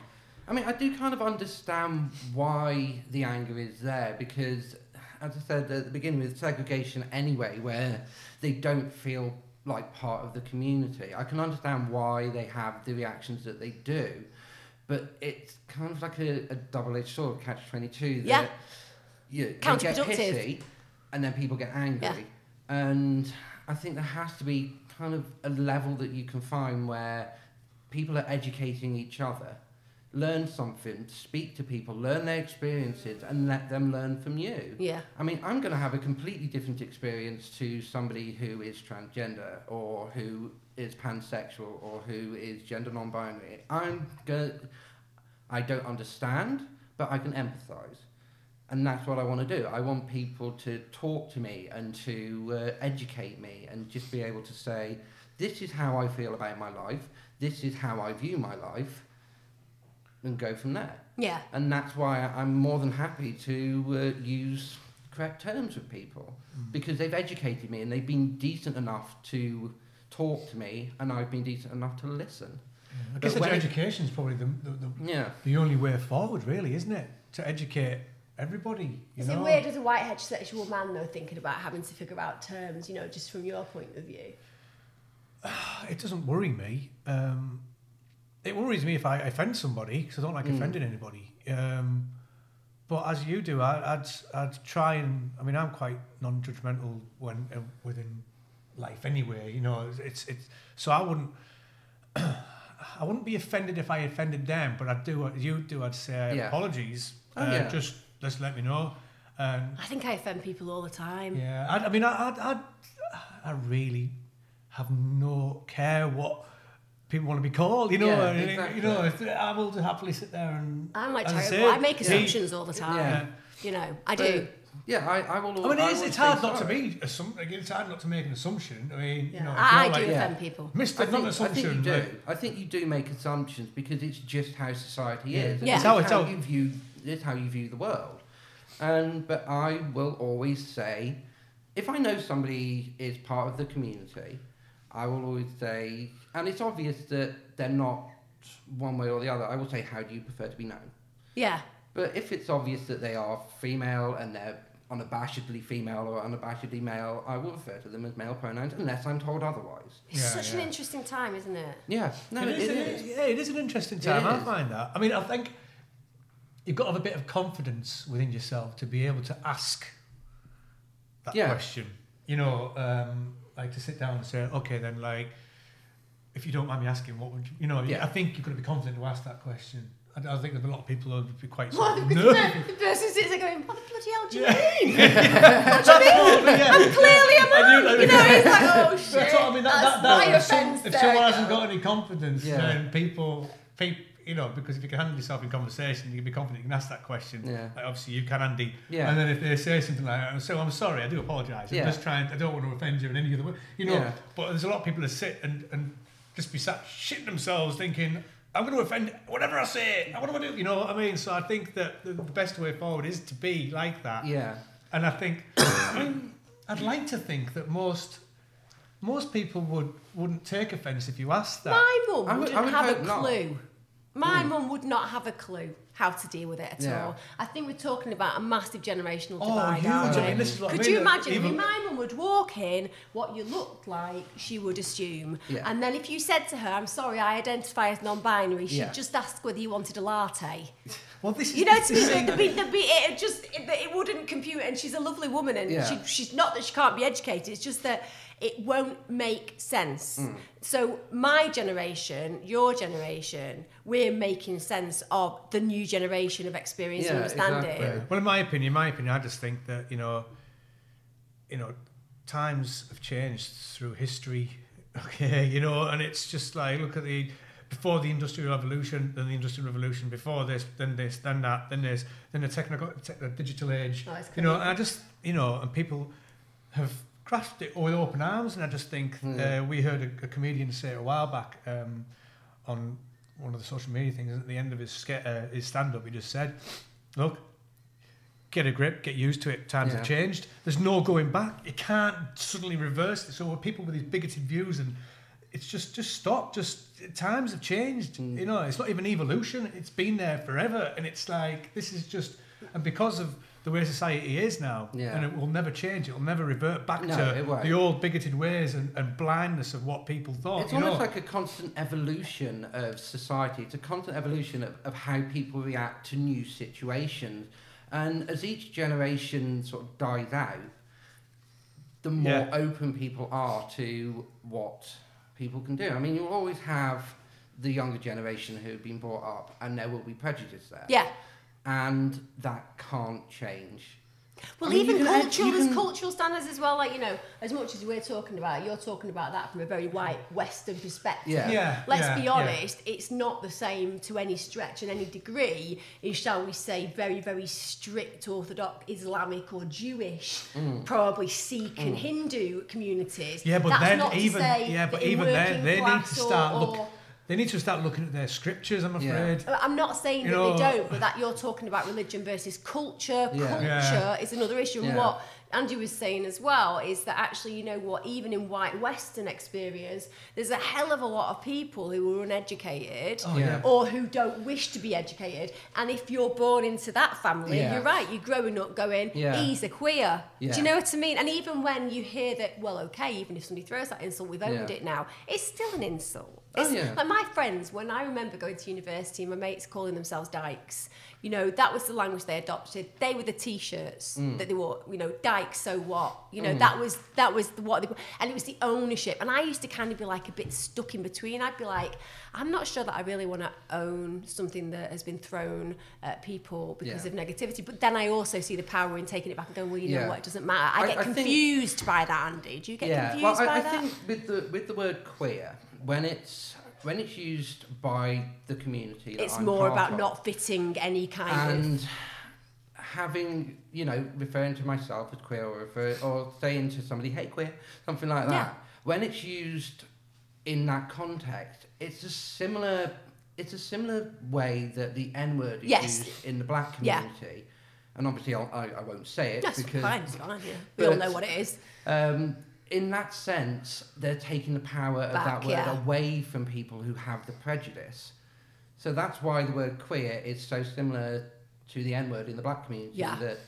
I mean, I do kind of understand why the anger is there because, as I said at the beginning, with segregation anyway, where they don't feel like part of the community, I can understand why they have the reactions that they do. But it's kind of like a, a double edged sword, catch 22. Yeah. That you, they get pissy and then people get angry. And I think there has to be kind of a level that you can find where people are educating each other. Learn something, speak to people, learn their experiences, and let them learn from you. Yeah. I mean, I'm going to have a completely different experience to somebody who is transgender or who is pansexual or who is gender non-binary. I'm going to, I don't understand, but I can empathize. And that's what I want to do. I want people to talk to me and to uh, educate me and just be able to say, this is how I feel about my life, this is how I view my life, and go from there Yeah. and that's why I'm more than happy to uh, use correct terms with people because they've educated me and they've been decent enough to talk to me and I've been decent enough to listen. I guess But education is probably the, the, the, Yeah. the only way forward, really, isn't it? To educate everybody. You Is know? it weird as a white heterosexual man though thinking about having to figure out terms, you know, just from your point of view? It doesn't worry me. Um, it worries me if I offend somebody because I don't like Mm. offending anybody. Um, but as you do, I, I'd I'd try and I mean I'm quite non-judgmental when uh, within life anyway. You know, it's it's, it's so I wouldn't. I wouldn't be offended if I offended them, but I'd do what you do. I'd say Yeah. apologies. Oh, uh, yeah. Just just let me know. And I think I offend people all the time. yeah, I, I mean, I, I, I, I really have no care what people want to be called. You know, Yeah, and, exactly. you know, if, I will happily sit there and. I'm like as I terrible. say, I make yeah. assumptions all the time. Yeah. You know, I But, do. Yeah, I, I will. I mean, it is, will it's hard not to sorry. be assum- It's hard not to make an assumption. I mean, Yeah. you know, I, I you're do yeah. offend people. Mr. I Not think, I think you do. like- I think you do make assumptions because it's just how society Yeah. is. and Yeah. It's It's how how, it's how- you view. It's how you view the world. And but I will always say, if I know somebody is part of the community, I will always say, and it's obvious that they're not one way or the other. I will say, how do you prefer to be known? Yeah. But if it's obvious that they are female and they're unabashedly female or unabashedly male, I will refer to them as male pronouns unless I'm told otherwise. It's Yeah, such an interesting time, isn't it? Yeah, no, it is, it it is. is. Yeah, it is an interesting time. I find that. I mean, I think you've got to have a bit of confidence within yourself to be able to ask that Yeah. question. You know, um, like to sit down and say, okay, then, like, if you don't mind me asking, what would you, you know? Yeah. I think you've got to be confident to ask that question. I, I think there's a lot of people who would be quite What? sort of the, the person sits there going, what the bloody hell do you Yeah. mean? Absolutely, yeah. Clearly I'm And you- right. You know, it's like, oh shit. That's what I mean. That, that's that, that, my if, some- offence if someone hasn't got any confidence, Yeah. then people, people, you know, because if you can handle yourself in conversation, you can be confident, you can ask that question. Yeah. Like obviously, you can, Andy. Yeah. And then if they say something like, that, "So I'm sorry, I do apologise. I'm just trying. I don't want to offend you in any other way." You know. Yeah. But there's a lot of people that sit and and just be sat shitting themselves, thinking. I'm going to offend whatever I say. What do I do? You know what I mean? So I think that the the best way forward is to be like that. Yeah. And I think, I mean, I'd like to think that most most people would wouldn't take offence if you asked that. My mum I would- wouldn't I would have a clue. not. My Mm. mum would not have a clue how to deal with it at Yeah. all. I think we're talking about a massive generational Oh, divide. aren't I mean, this is what I Could mean, you imagine? I mean, my mum would walk in, what you looked like, she would assume. Yeah. And then if you said to her, I'm sorry, I identify as non binary, she'd Yeah. just ask whether you wanted a latte. Well, this is You know, the to me, thing. there'd be, there'd be, it just it, it wouldn't compute. And she's a lovely woman, and she, she's not that she can't be educated. It's just that it won't make sense. Mm. So my generation, your generation, we're making sense of the new generation of experience and understanding. exactly. Well, in my opinion, in my opinion, I just think that you know, you know, times have changed through history. Okay, you know, and it's just like look at the before the industrial revolution, then the industrial revolution, before this, then this, then that, then this, then the technical, te- the digital age. Oh, it's you know, and I just you know, and people have grasped it with open arms, and I just think Yeah. uh, we heard a, a comedian say a while back um, on one of the social media things at the end of his ske- uh, his stand up, he just said, "Look, get a grip, get used to it. Times Yeah. have changed. There's no going back. You can't suddenly reverse it. So with people with these bigoted views and it's just just stop. Just times have changed. Mm. You know, it's not even evolution. It's been there forever, and it's like this is just and because of the way society is now, Yeah. and it will never change. It will never revert back No, to the old bigoted ways and, and blindness of what people thought. It's you almost know? like a constant evolution of society. It's a constant evolution of, of how people react to new situations. And as each generation sort of dies out, the more Yeah. open people are to what people can do. I mean, you'll always have the younger generation who have been brought up, and there will be prejudice there. Yeah. And that can't change. Well, I mean, even can- cultural, you there's can- cultural standards as well. Like you know, as much as we're talking about, you're talking about that from a very white Western perspective. Yeah. Yeah, Let's yeah, be yeah. honest, it's not the same to any stretch and any degree in, shall we say, very, very strict Orthodox Islamic or Jewish, Mm. probably Sikh and Hindu communities. Yeah, but That's then not to even say yeah, but even then they need to class or- start look. Or- They need to start looking at their scriptures. I'm Yeah. afraid. I'm not saying You that know- they don't, uh, but that you're talking about religion versus culture. Yeah. Culture Yeah. is another issue. And what Andy was saying as well is that actually, you know what, even in white Western experience, there's a hell of a lot of people who are uneducated Oh, Yeah. or who don't wish to be educated. And if you're born into that family, Yeah. you're right, you're growing up going, Yeah. he's a queer. Do you know what I mean? And even when you hear that, well, okay, even if somebody throws that insult, we've owned Yeah. it now, it's still an insult. Oh, yeah. Like my friends, when I remember going to university, my mates calling themselves dykes. You know, that was the language they adopted. They were the t-shirts Mm. that they wore. You know, dykes, so what? You know, that was that was the, what they and it was the ownership. And I used to kind of be like a bit stuck in between. I'd be like, I'm not sure that I really want to own something that has been thrown at people because Yeah. of negativity. But then I also see the power in taking it back and going, well, you know what? It doesn't matter. I I- get I think- confused by that, Andy. Do you get yeah, confused well, by I, I think with the with the word queer, when it's when it's used by the community, it's I'm more about of, not fitting any kind of and having you know referring to myself as queer or refer, or saying to somebody, "Hey, queer," something like that. Yeah. When it's used in that context, it's a similar. It's a similar way that the N word is Yes. used in the black Yeah. community, and obviously I'll, I I won't say it That's because fine, it's fine, yeah. We all know what it is. um, in that sense, they're taking the power of Back, that word yeah. away from people who have the prejudice. So that's why the word queer is so similar to the N word in the black community. Yeah. That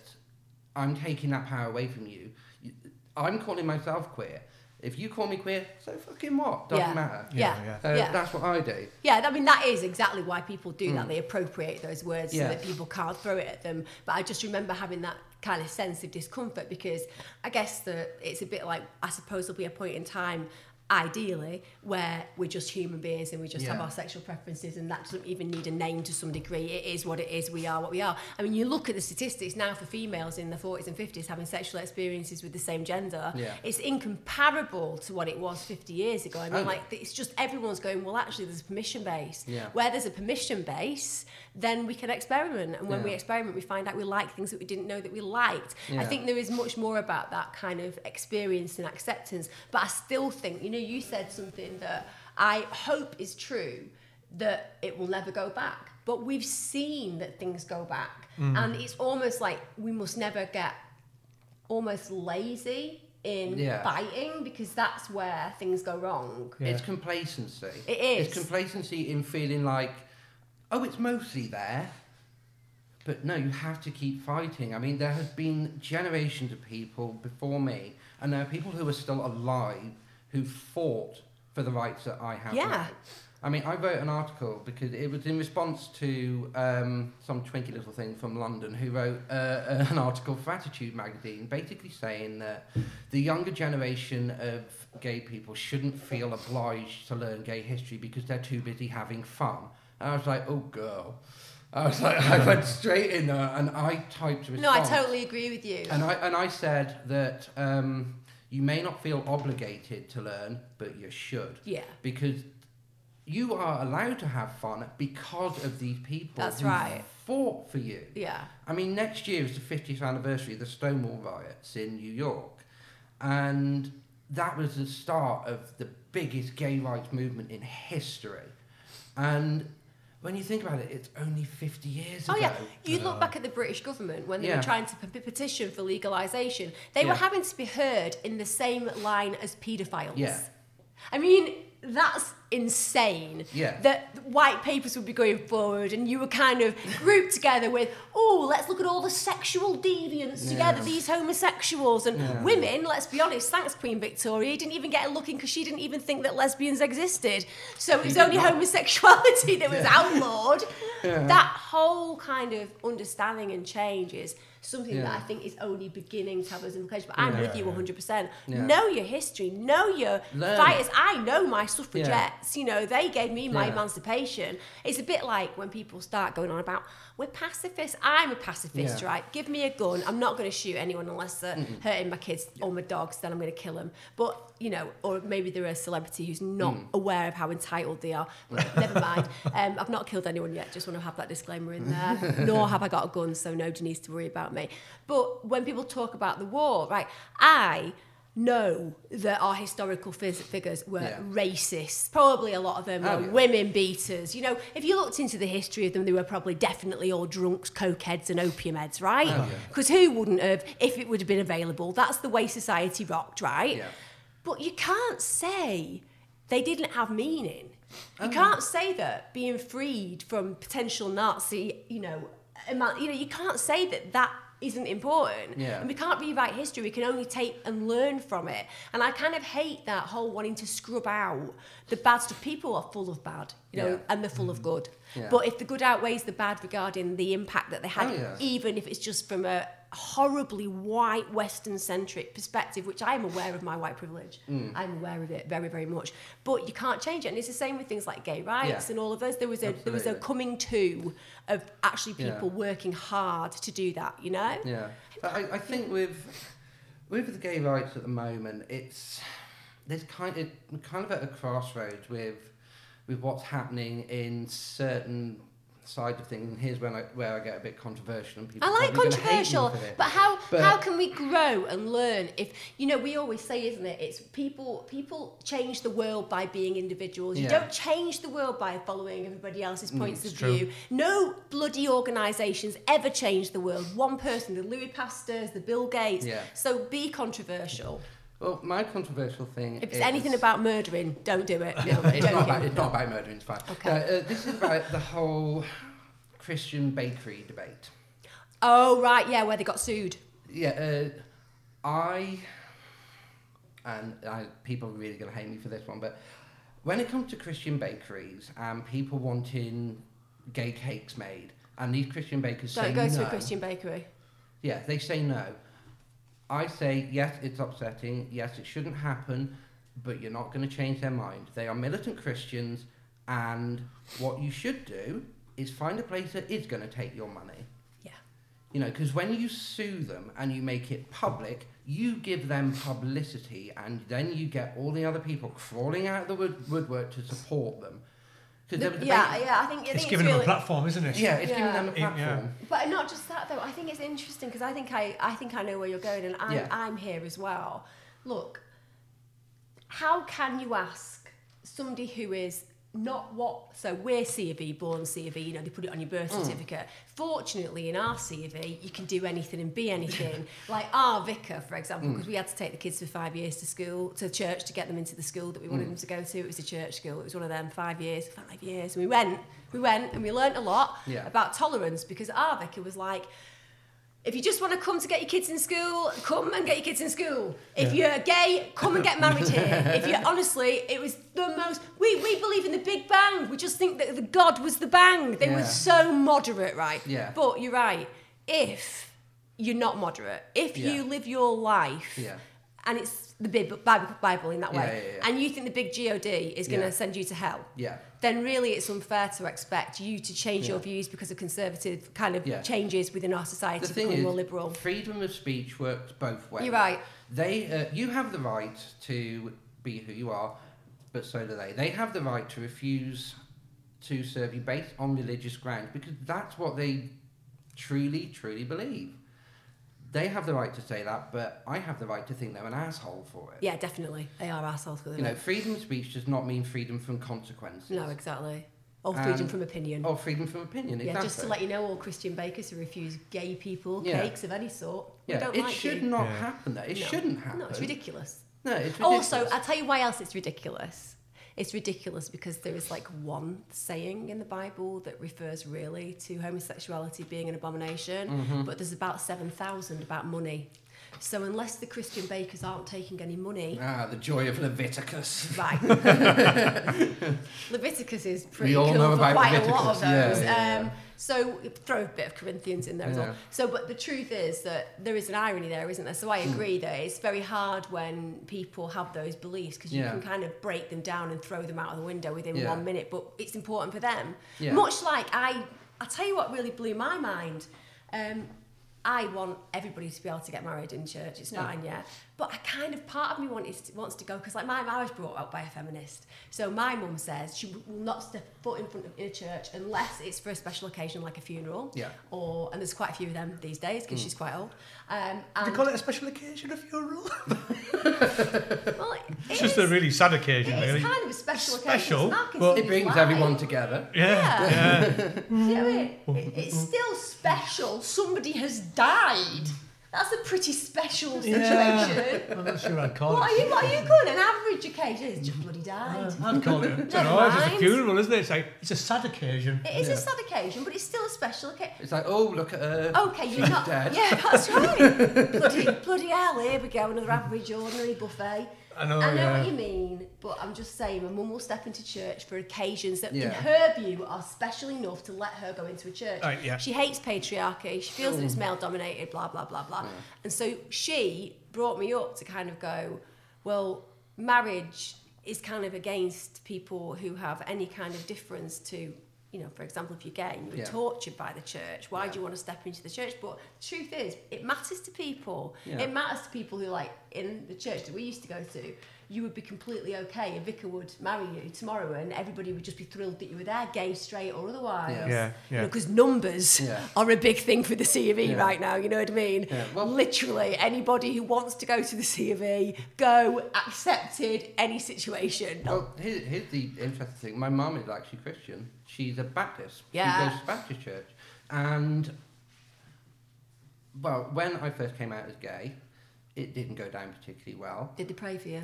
I'm taking that power away from you. You- I'm calling myself queer. If you call me queer, so fucking what? Doesn't Yeah. matter. Yeah, yeah. So yeah. that's what I do. Yeah, I mean that is exactly why people do that. Mm. They appropriate those words Yeah. so that people can't throw it at them. But I just remember having that kind of sense of discomfort because I guess that it's a bit like I suppose there'll be a point in time ideally where we're just human beings and we just have our sexual preferences and that doesn't even need a name to some degree. It is what it is. We are what we are. I mean you look at the statistics now for females in the 40s and 50s having sexual experiences with the same gender. Yeah. it's incomparable to what it was 50 years ago. I mean Oh. like it's just everyone's going well actually there's a permission base. Yeah. where there's a permission base then we can experiment. And when we experiment we find out we like things that we didn't know that we liked. I think there is much more about that kind of experience and acceptance but i still think you know you said something that i hope is true that it will never go back but we've seen that things go back mm. and it's almost like we must never get almost lazy in Yeah. fighting because that's where things go wrong. Yeah. It's complacency. It is. It's complacency in feeling like, oh, it's mostly there. But no, you have to keep fighting. I mean, there has been generations of people before me, and there are people who are still alive who fought for the rights that I have Yeah. now. I mean, I wrote an article because it was in response to um, some twinkly little thing from London who wrote uh, an article for Attitude magazine, basically saying that the younger generation of gay people shouldn't feel obliged to learn gay history because they're too busy having fun. And I was like, oh, girl. I was like, I went straight in there and I typed a response. No, I totally agree with you. And I and I said that um, you may not feel obligated to learn, but you should yeah. because you are allowed to have fun because of these people That's who right. fought for you. Yeah. I mean, next year is the 50th anniversary of the Stonewall riots in New York, and that was the start of the biggest gay rights movement in history. And when you think about it, it's only 50 years Oh ago. yeah, you look back at the British government when they Yeah. were trying to p- petition for legalisation. They were Yeah. having to be heard in the same line as paedophiles. Yeah. I mean, that's insane. Yeah. That white papers would be going forward, and you were kind of grouped together with, oh, let's look at all the sexual deviants together, these homosexuals and Yeah. women. Let's be honest. Thanks, Queen Victoria. Didn't even get a look in because she didn't even think that lesbians existed. So it was only homosexuality that was outlawed. Yeah. That whole kind of understanding and change is something that I think is only beginning to have those implications. But I'm Yeah. with you 100%. Know your history, know your Learn. fighters. I know my suffragettes. You know, they gave me my Yeah. emancipation. It's a bit like when people start going on about, we're pacifists. I'm a pacifist, Yeah. right? Give me a gun. I'm not going to shoot anyone unless they're hurting my kids or my dogs, then I'm going to kill them. But, you know, or maybe they're a celebrity who's not Mm. aware of how entitled they are. But never mind. Um, I've not killed anyone yet. Just want to have that disclaimer in there. Nor have I got a gun, so nobody needs to worry about me. But when people talk about the war, right, I know that our historical figures were Yeah. racist. Probably a lot of them Oh, were yeah. women beaters. You know, if you looked into the history of them, they were probably definitely all drunks, cokeheads, and opium heads, right? Oh, yeah. Because who wouldn't have if it would have been available? That's the way society rocked, right? But you can't say they didn't have meaning. You Oh. can't say that being freed from potential Nazi, you know, you know, you can't say that that isn't important. Yeah. And we can't rewrite history. We can only take and learn from it. And I kind of hate that whole wanting to scrub out the bad stuff. People are full of bad, you know, Yeah. and they're full of mm-hmm. good. Yeah. But if the good outweighs the bad regarding the impact that they had, Oh, yeah. even if it's just from a horribly white Western centric perspective, which I am aware of my white privilege. Mm. I'm aware of it very, very much. But you can't change it. And it's the same with things like gay rights Yeah. and all of those. There was a there was a coming to of actually Yeah. people working hard to do that, you know? Yeah, but I, I think with with the gay rights at the moment, it's there's kind of kind of at a crossroads with with what's happening in certain sides of things. And here's when I where I get a bit controversial. And people I like are probably gonna hate me controversial, but how But- how can we grow and learn if you know we always say, isn't it? It's people people change the world by being individuals. You Yeah. don't change the world by following everybody else's mm, points of true. view. No bloody organisations ever change the world. One person, the Louis Pasteurs, the Bill Gates. Yeah. So be controversial. Well, my controversial thing. If it's is, anything about murdering, don't do it. No, it's not about it's not about murdering. It's fine. Okay. No, uh, this is about the whole Christian bakery debate. Oh right, yeah, where they got sued. Yeah, uh, I and I, people are really going to hate me for this one, but when it comes to Christian bakeries and people wanting gay cakes made, and these Christian bakers Don't say go no, to a Christian bakery. yeah, they say no. I say yes, it's upsetting. Yes, it shouldn't happen, but you're not going to change their mind. They are militant Christians, and what you should do is find a place that is going to take your money. Yeah. You know, because when you sue them and you make it public, you give them publicity, and then you get all the other people crawling out of the wood- woodwork to support them. Because there Yeah, yeah, I think, I think It's it's giving really, them a platform, isn't it? yeah, it's Yeah. giving them a Yeah. platform. But not just that though. I think it's interesting because I think I, I think I know where you're going, and I'm, Yeah. I'm here as well. Look, how can you ask somebody who is not what. So we're C of E, born C of E. You know, they put it on your birth Mm. certificate. Fortunately, in our C of E, you can do anything and be anything. like our vicar, for example, Mm. because we had to take the kids for five years to school, to church, to get them into the school that we Mm. wanted them to go to. It was a church school. It was one of them. Five years, five years. And we went, we went, and we learnt a lot Yeah. about tolerance because our vicar was like. If you just want to come to get your kids in school, come and get your kids in school. If you're gay, come and get married here. If you honestly, it was the most. We, we believe in the Big Bang. We just think that the God was the bang. They were so moderate, right? Yeah. But you're right. If you're not moderate, if Yeah. you live your life, Yeah. And it's the Bible, Bible in that way, yeah, yeah. and you think the big God is going to Yeah. send you to hell, Yeah. then really it's unfair to expect you to change your views because of conservative kind of Yeah. changes within our society The to thing become is, more liberal. freedom of speech works both ways. You're right. They, uh, you have the right to be who you are, but so do they. They have the right to refuse to serve you based on religious grounds because that's what they truly, truly believe. They have the right to say that, but I have the right to think they're an asshole for it. Yeah, definitely. They are assholes. You know, freedom of speech does not mean freedom from consequences. no, exactly. Or freedom Um, from opinion. Or freedom from opinion, yeah, just to let you know, all Christian bakers who refuse gay people Yeah. cakes of any sort, we yeah, don't it like should you. not Yeah. happen. That it No. shouldn't happen. No, it's ridiculous. No, it's ridiculous. Also, I'll tell you why else it's ridiculous. It's ridiculous because there is like one saying in the Bible that refers really to homosexuality being an abomination, Mm-hmm. but there's about 7,000 about money. So unless the Christian bakers aren't taking any money, ah, the joy of Leviticus. right. Leviticus is pretty all cool know for about quite a lot of Leviticus, yeah, those. yeah, um, so throw a bit of Corinthians in there as well. So, but the truth is that there is an irony there, isn't there? So Hmm. I agree that it's very hard when people have those beliefs because you can kind of break them down and throw them out of the window within one minute. But it's important for them. Much like I, I tell you what really blew my mind. Um, I want everybody to be able to get married in church. It's Yeah. fine, yeah. But I kind of part of me wants to, wants to go because like my I was brought up by a feminist. So my mum says she will not step foot in front of in a church unless it's for a special occasion like a funeral. Yeah. Or and there's quite a few of them these days because she's quite old. Um, They and, call it a special occasion, a funeral. well, it, It's it just a really sad occasion, really. it is really. kind of a special, Special, occasion. It's marking but- It brings life. everyone together. Yeah, Yeah. yeah. Do you know what It- it's still special. Somebody has died. That's a pretty special situation. Yeah. I'm not sure I'd call What are you? What are you calling an average occasion? It's just bloody died. Uh, I'd call it. I don't Never know, it's a funeral, isn't it? It's like it's a sad occasion. It is Yeah. a sad occasion, but it's still a special occasion. It's like, oh, look at her. Okay, you're She's not. dead. Yeah, that's right. bloody, bloody hell! Here we go, another average ordinary buffet. I know. I know yeah. what you mean, but I'm just saying, my mum will step into church for occasions that, in her view, are special enough to let her go into a church. Right, yeah. She hates patriarchy. She feels that it's male dominated. Blah blah blah blah. And so she brought me up to kind of go, well, marriage is kind of against people who have any kind of difference to. You know, for example, if you're gay and you were Yeah. tortured by the church, why Yeah. do you want to step into the church? But the truth is, it matters to people. Yeah. It matters to people who, like, in the church that we used to go to, you would be completely okay. A vicar would marry you tomorrow, and everybody would just be thrilled that you were there, gay, straight, or otherwise. Yeah. Yeah, yeah. Because numbers Yeah. are a big thing for the C of E Yeah. right now. You know what I mean? Yeah, well- Literally, anybody who wants to go to the C of E, go accepted. Any situation. Well, here, here's the interesting thing. My mum is actually Christian. She's a Baptist. Yeah. She goes to Baptist church. And, well, when I first came out as gay, it didn't go down particularly well. Did they pray for you?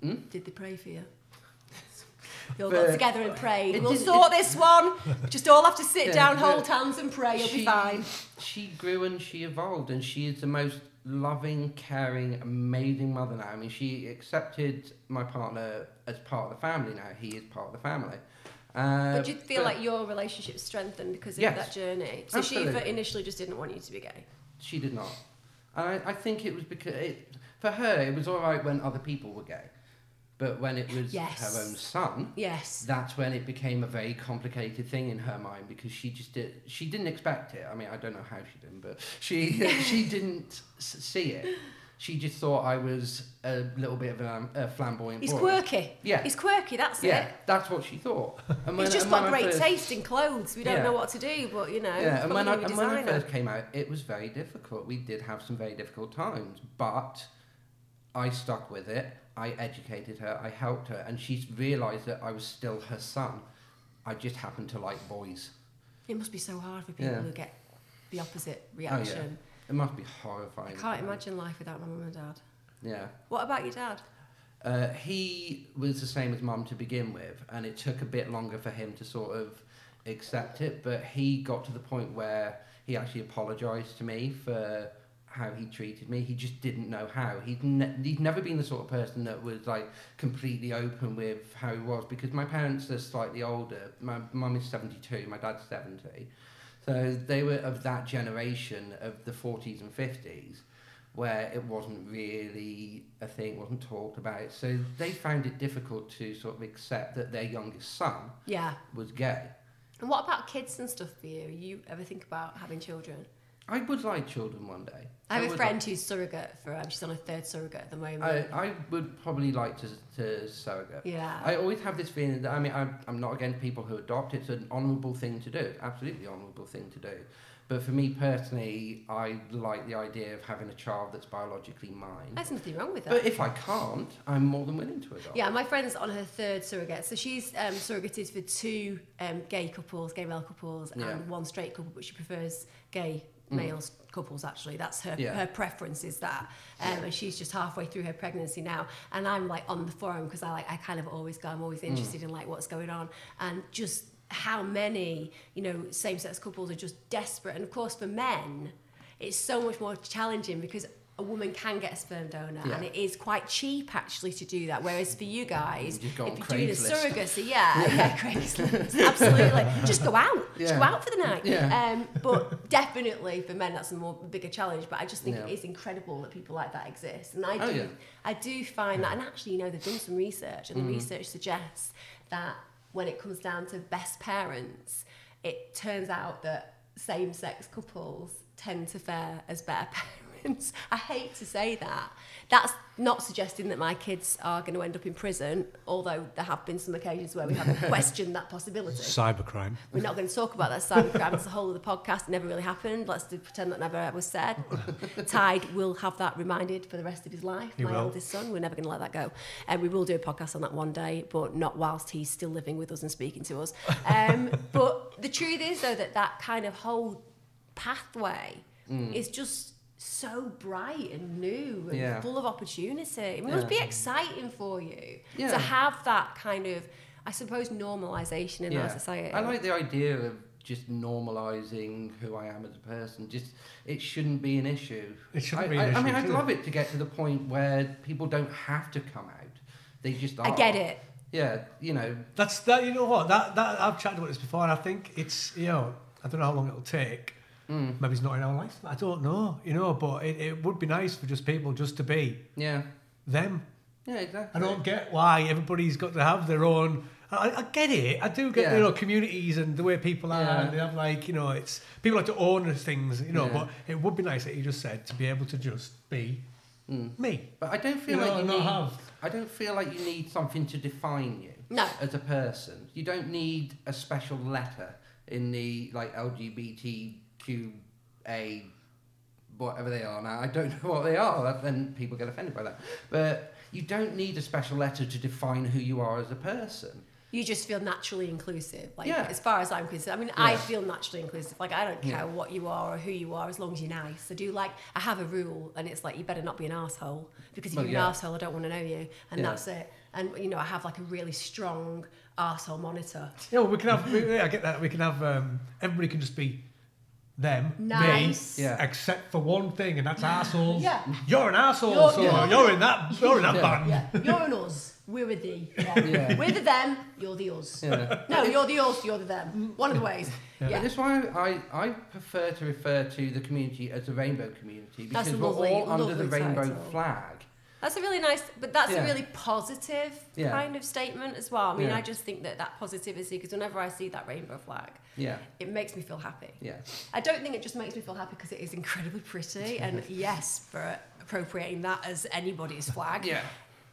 Hmm? Did they pray for you? They all got together and prayed. We'll sort this one. Just all have to sit Yeah, down, hold hands, and pray. You'll be fine. She grew and she evolved, and she is the most loving, caring, amazing mother now. I mean, she accepted my partner as part of the family now. He is part of the family. Uh, But do you feel like your relationship strengthened because of Yes. that journey? So she Absolutely. initially just didn't want you to be gay. She did not. And I, I think it was because, it, for her, it was all right when other people were gay. But when it was Yes. her own son, Yes. that's when it became a very complicated thing in her mind because she just did, she didn't expect it. I mean, I don't know how she didn't, but she she didn't see it. She just thought I was a little bit of a, a flamboyant He's boy. quirky. Yeah. He's quirky, that's Yeah, it. that's what she thought. And He's just got great first- taste in clothes. We don't Yeah. know what to do, but you know, Yeah, and when, I, and when I first came out, it was very difficult. We did have some very difficult times, but I stuck with it. I educated her, I helped her, and she's realised that I was still her son. I just happen to like boys. It must be so hard for people Yeah. who get the opposite reaction. It must be horrifying. I can't imagine life without my mum and dad. Yeah. What about your dad? Uh, he was the same as mum to begin with, and it took a bit longer for him to sort of accept it. But he got to the point where he actually apologised to me for how he treated me. He just didn't know how. He'd ne- he'd never been the sort of person that was like completely open with how he was because my parents are slightly older. My mum is seventy two, my dad's seventy, so they were of that generation of the forties and fifties where it wasn't really a thing, wasn't talked about. So they found it difficult to sort of accept that their youngest son Yeah. was gay. And what about kids and stuff for you? You ever think about having children? I would like children one day. I have a would friend who's surrogate for. Um, she's on a third surrogate at the moment. I, I would probably like to, to surrogate. yeah. I always have this feeling that I mean I'm, I'm not against people who adopt. It's an honourable thing to do, absolutely honourable thing to do. But for me personally, I like the idea of having a child that's biologically mine. There's nothing wrong with that. But if I can't, I'm more than willing to adopt. Yeah, my friend's on her third surrogate. So she's um, surrogated for two um, gay couples, gay male couples, Yeah. and one straight couple, but she prefers gay Mm. males couples actually that's her Yeah. her preference is that um, and she's just halfway through her pregnancy now and i'm like on the forum because i like i kind of always go i'm always Mm. interested in like what's going on and just how many you know same-sex couples are just desperate and of course for men it's so much more challenging because a woman can get a sperm donor Yeah. and it is quite cheap actually to do that whereas for you guys You if you're doing a surrogacy yeah yeah, Craigslist absolutely just go out just go out for the night Yeah. um, but definitely for men that's a more bigger challenge but I just think Yeah. it is incredible that people like that exist and I Oh, do yeah. I do find that and actually you know they've done some research and the Mm. research suggests that when it comes down to best parents it turns out that same-sex couples tend to fare as better parents I hate to say that that's not suggesting that my kids are going to end up in prison although there have been some occasions where we have questioned that possibility Cybercrime. we're not going to talk about that cybercrime. It's the whole of the podcast. It never really happened. Let's pretend that never was said. Tide will have that reminded for the rest of his life. He my will. oldest son. We're never going to let that go. And we will do a podcast on that one day, but not whilst he's still living with us and speaking to us. Um, but the truth is, though, that that kind of whole pathway Mm. is just so bright and new and Yeah. full of opportunity. It must Yeah. be exciting for you Yeah. to have that kind of, I suppose, normalisation in our society. I like the idea of just normalizing who I am as a person. Just it shouldn't be an issue. It shouldn't I, be an I, I issue, mean, I'd love it? it to get to the point where people don't have to come out. They just are. I get it. Yeah, you know. That's that. You know what? That that I've chatted about this before, and I think it's you know I don't know how long it'll take. Mm, Maybe it's not in our life. I don't know. You know, but it, it would be nice for just people just to be yeah. them. Yeah, exactly. I don't get why everybody's got to have their own. I, I get it. I do get Yeah. you know communities and the way people are. Yeah. And they have like you know it's people like to own things. You know, Yeah. but it would be nice that you just said to be able to just be Mm. me. But I don't feel You know, like you not need. have. I don't feel like you need something to define you No. as a person. You don't need a special letter in the like LGBTQA, whatever they are now. I don't know what they are. that- Then people get offended by that. But you don't need a special letter to define who you are as a person. You just feel naturally inclusive. Like Yeah. as far as I'm concerned. I mean, I feel naturally inclusive. Like I don't care Yeah. what you are or who you are as long as you're nice. I do like I have a rule and it's like you better not be an asshole because if Well, you're yeah. an asshole I don't want to know you and Yeah. that's it. And you know, I have like a really strong asshole monitor. Yeah, well, we can have. we- yeah, I get that. We can have. Um, everybody can just be them. Nice. Me, Yeah. Except for one thing, and that's assholes. Yeah. You're an asshole, You're- so you're- you're, in that. You're in that Yeah. band. Yeah. You're an us. We're a thee. Yeah. Yeah. We're the them, you're the us. Yeah. No, you're the us, you're the them. One of the ways. Yeah. Yeah. That's why I, I prefer to refer to the community as the rainbow community because a we're lovely- all under the rainbow title. flag. That's a really nice, but that's Yeah. a really positive Yeah. kind of statement as well. I mean, Yeah. I just think that that positivity, because whenever I see that rainbow flag, Yeah, it makes me feel happy. yeah. I don't think it just makes me feel happy because it is incredibly pretty, and yes, for appropriating that as anybody's flag, Yeah,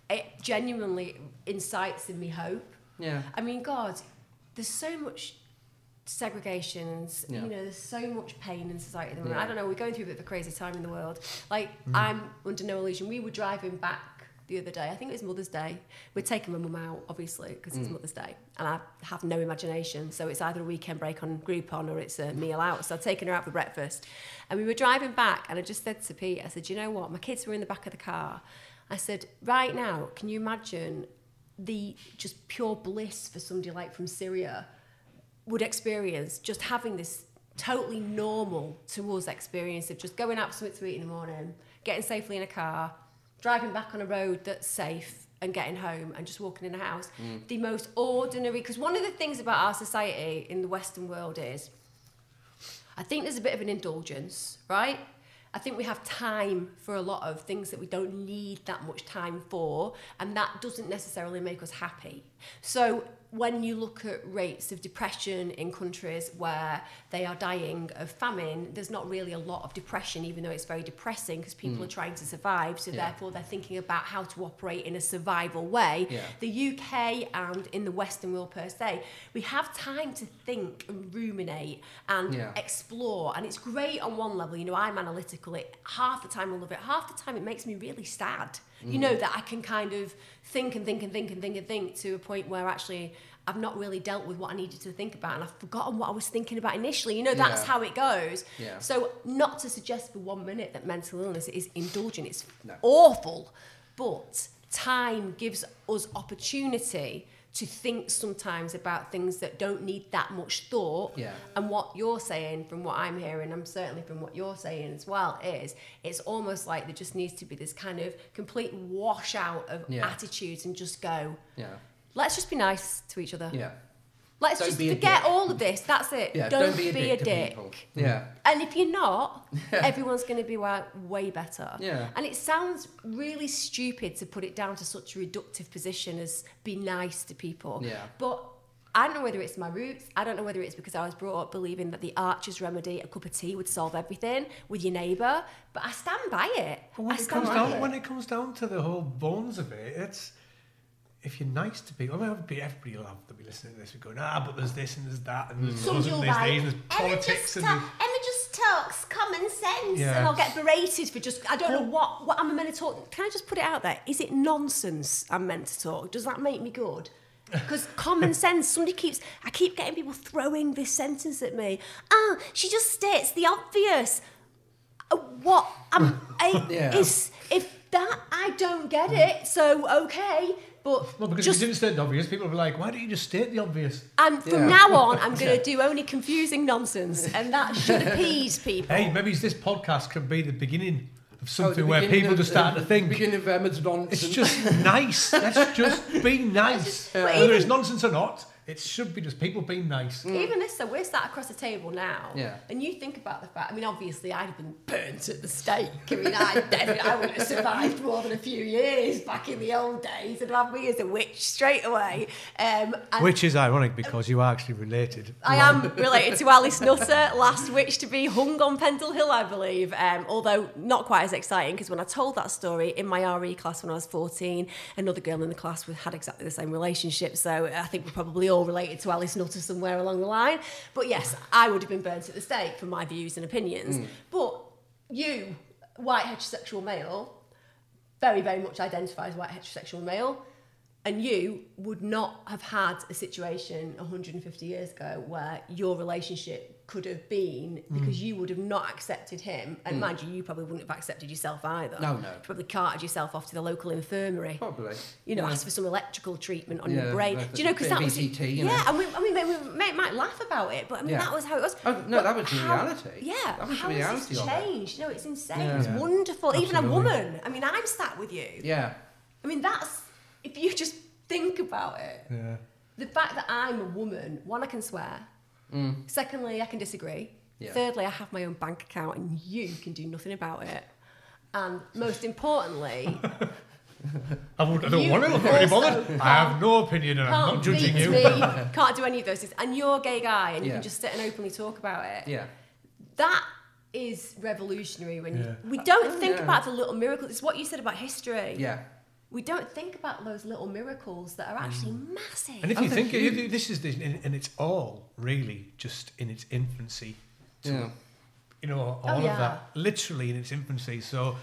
it genuinely incites in me hope. yeah. I mean, God, there's so much segregation and s Yeah. you know there's so much pain in society at the moment. Yeah. I don't know, we're going through a bit of a crazy time in the world. Like I'm under no illusion. We were driving back the other day. I think it was Mother's Day. We're taking my mum out, obviously, because it's Mm. Mother's Day, and I have no imagination. So it's either a weekend break on Groupon or it's a meal out. So I've taken her out for breakfast, and we were driving back, and I just said to Pete, I said, "You know what? My kids were in the back of the car." I said, "Right now, can you imagine the just pure bliss for somebody like from Syria?" Would experience just having this totally normal to us experience of just going out for something to eat in the morning, getting safely in a car, driving back on a road that's safe and getting home and just walking in a house. Mm. The most ordinary, because one of the things about our society in the Western world is I think there's a bit of an indulgence, right? I think we have time for a lot of things that we don't need that much time for, and that doesn't necessarily make us happy. So, when you look at rates of depression in countries where they are dying of famine, there's not really a lot of depression, even though it's very depressing because people hmm. are trying to survive. So, Yeah. therefore, they're thinking about how to operate in a survival way. Yeah. The UK and in the Western world per se, we have time to think and ruminate and Yeah. explore. And it's great on one level. You know, I'm analytical. It half the time I love it. Half the time it makes me really sad. You hmm. know that I can kind of think and think and think and think and think to a point where actually I've not really dealt with what I needed to think about and I've forgotten what I was thinking about initially. You know, that's Yeah. how it goes. Yeah. So not to suggest for one minute that mental illness is indulgent. It's No. awful. But time gives us opportunity to think sometimes about things that don't need that much thought. Yeah. And what you're saying, from what I'm hearing, I'm certainly from what you're saying as well, is it's almost like there just needs to be this kind of complete washout of Yeah. attitudes and just go, Yeah. let's just be nice to each other. Yeah. Let's Don't just forget dick. all of this. That's it. Yeah. don't, Don't, be a dick. to people. Yeah. And if you're not, everyone's going to be wa- way better. Yeah. And it sounds really stupid to put it down to such a reductive position as be nice to people. Yeah. But I don't know whether it's my roots. I don't know whether it's because I was brought up believing that the Archer's remedy, a cup of tea, would solve everything with your neighbour. But I stand by it. But when I it comes by down it. when it comes down to the whole bones of it, it's if you're nice to people. I mean, everybody, everybody will have to be listening to this and going, ah, but there's this and there's that and there's Some those and there's right. these and there's politics just, and ta- there's- Emma just talks common sense, Yeah. and I'll get berated for just. I don't know what what I'm meant to talk. Can I just put it out there? Is it nonsense I'm meant to talk? Does that make me good? Because common sense, somebody keeps. I keep getting people throwing this sentence at me. Oh, she just states the obvious. Uh, What? I'm, I, Yeah. is if that I don't get it. So okay, but Well, because just if you didn't state the obvious, people will be like, why don't you just state the obvious? and from Yeah. now on, I'm going to do only confusing nonsense, and that should appease people. Hey, maybe this podcast could be the beginning of something Oh, the where people of- just start uh, to think. Beginning of Emma's nonsense. It's just nice. Let's just be nice. But Whether even- it's nonsense or not, it should be just people being nice. Even this, so we're sat across the table now, Yeah. and you think about the fact. I mean, obviously, I'd have been burnt at the stake. I mean, I definitely, I wouldn't have survived more than a few years back in the old days, and have me as a witch straight away. Um, and Which is ironic because you are actually related. I am related to Alice Nutter, last witch to be hung on Pendle Hill, I believe. Um, although not quite as exciting because when I told that story in my RE class when I was 14, another girl in the class had exactly the same relationship. So I think we're probably all related to Alice Nutter somewhere along the line. But yes, I would have been burnt at the stake for my views and opinions. Mm. But you, white heterosexual male, very, very much identify as white heterosexual male. And you would not have had a situation 150 years ago where your relationship could have been mm. because you would have not accepted him. And mm. mind you, you probably wouldn't have accepted yourself either. No, no. Probably carted yourself off to the local infirmary. Probably. You know, Yeah. ask for some electrical treatment on Yeah, your brain. Do you know? Because that was ECT, you know. yeah. And we, I mean, we may, might laugh about it, but I mean, Yeah. that was how it was. Oh, no, But that was how- reality. Yeah, That was how has reality it. changed? No, it's insane. Yeah. It's Yeah. wonderful. Even a woman. I mean, I'm sat with you. Yeah. I mean, that's if you just think about it. Yeah. The fact that I'm a woman, one, I can swear. Secondly, I can disagree. Mm. Yeah. Thirdly, I have my own bank account, and you can do nothing about it. And most importantly, I, would, I don't You want to look at any also bothered. I have no opinion and I'm can't not judging beat you. me, can't do any of those things. And you're a gay guy, and you can just sit and openly talk about it. Yeah. That is revolutionary. When Yeah. you, we don't Oh, think yeah. about the little miracles. It's what you said about history. Yeah. We don't think about those little miracles that are actually mm. massive. And if you they're think huge. this is, the, and it's all really just in its infancy. Yeah. you know, all Oh, of that, literally in its infancy. So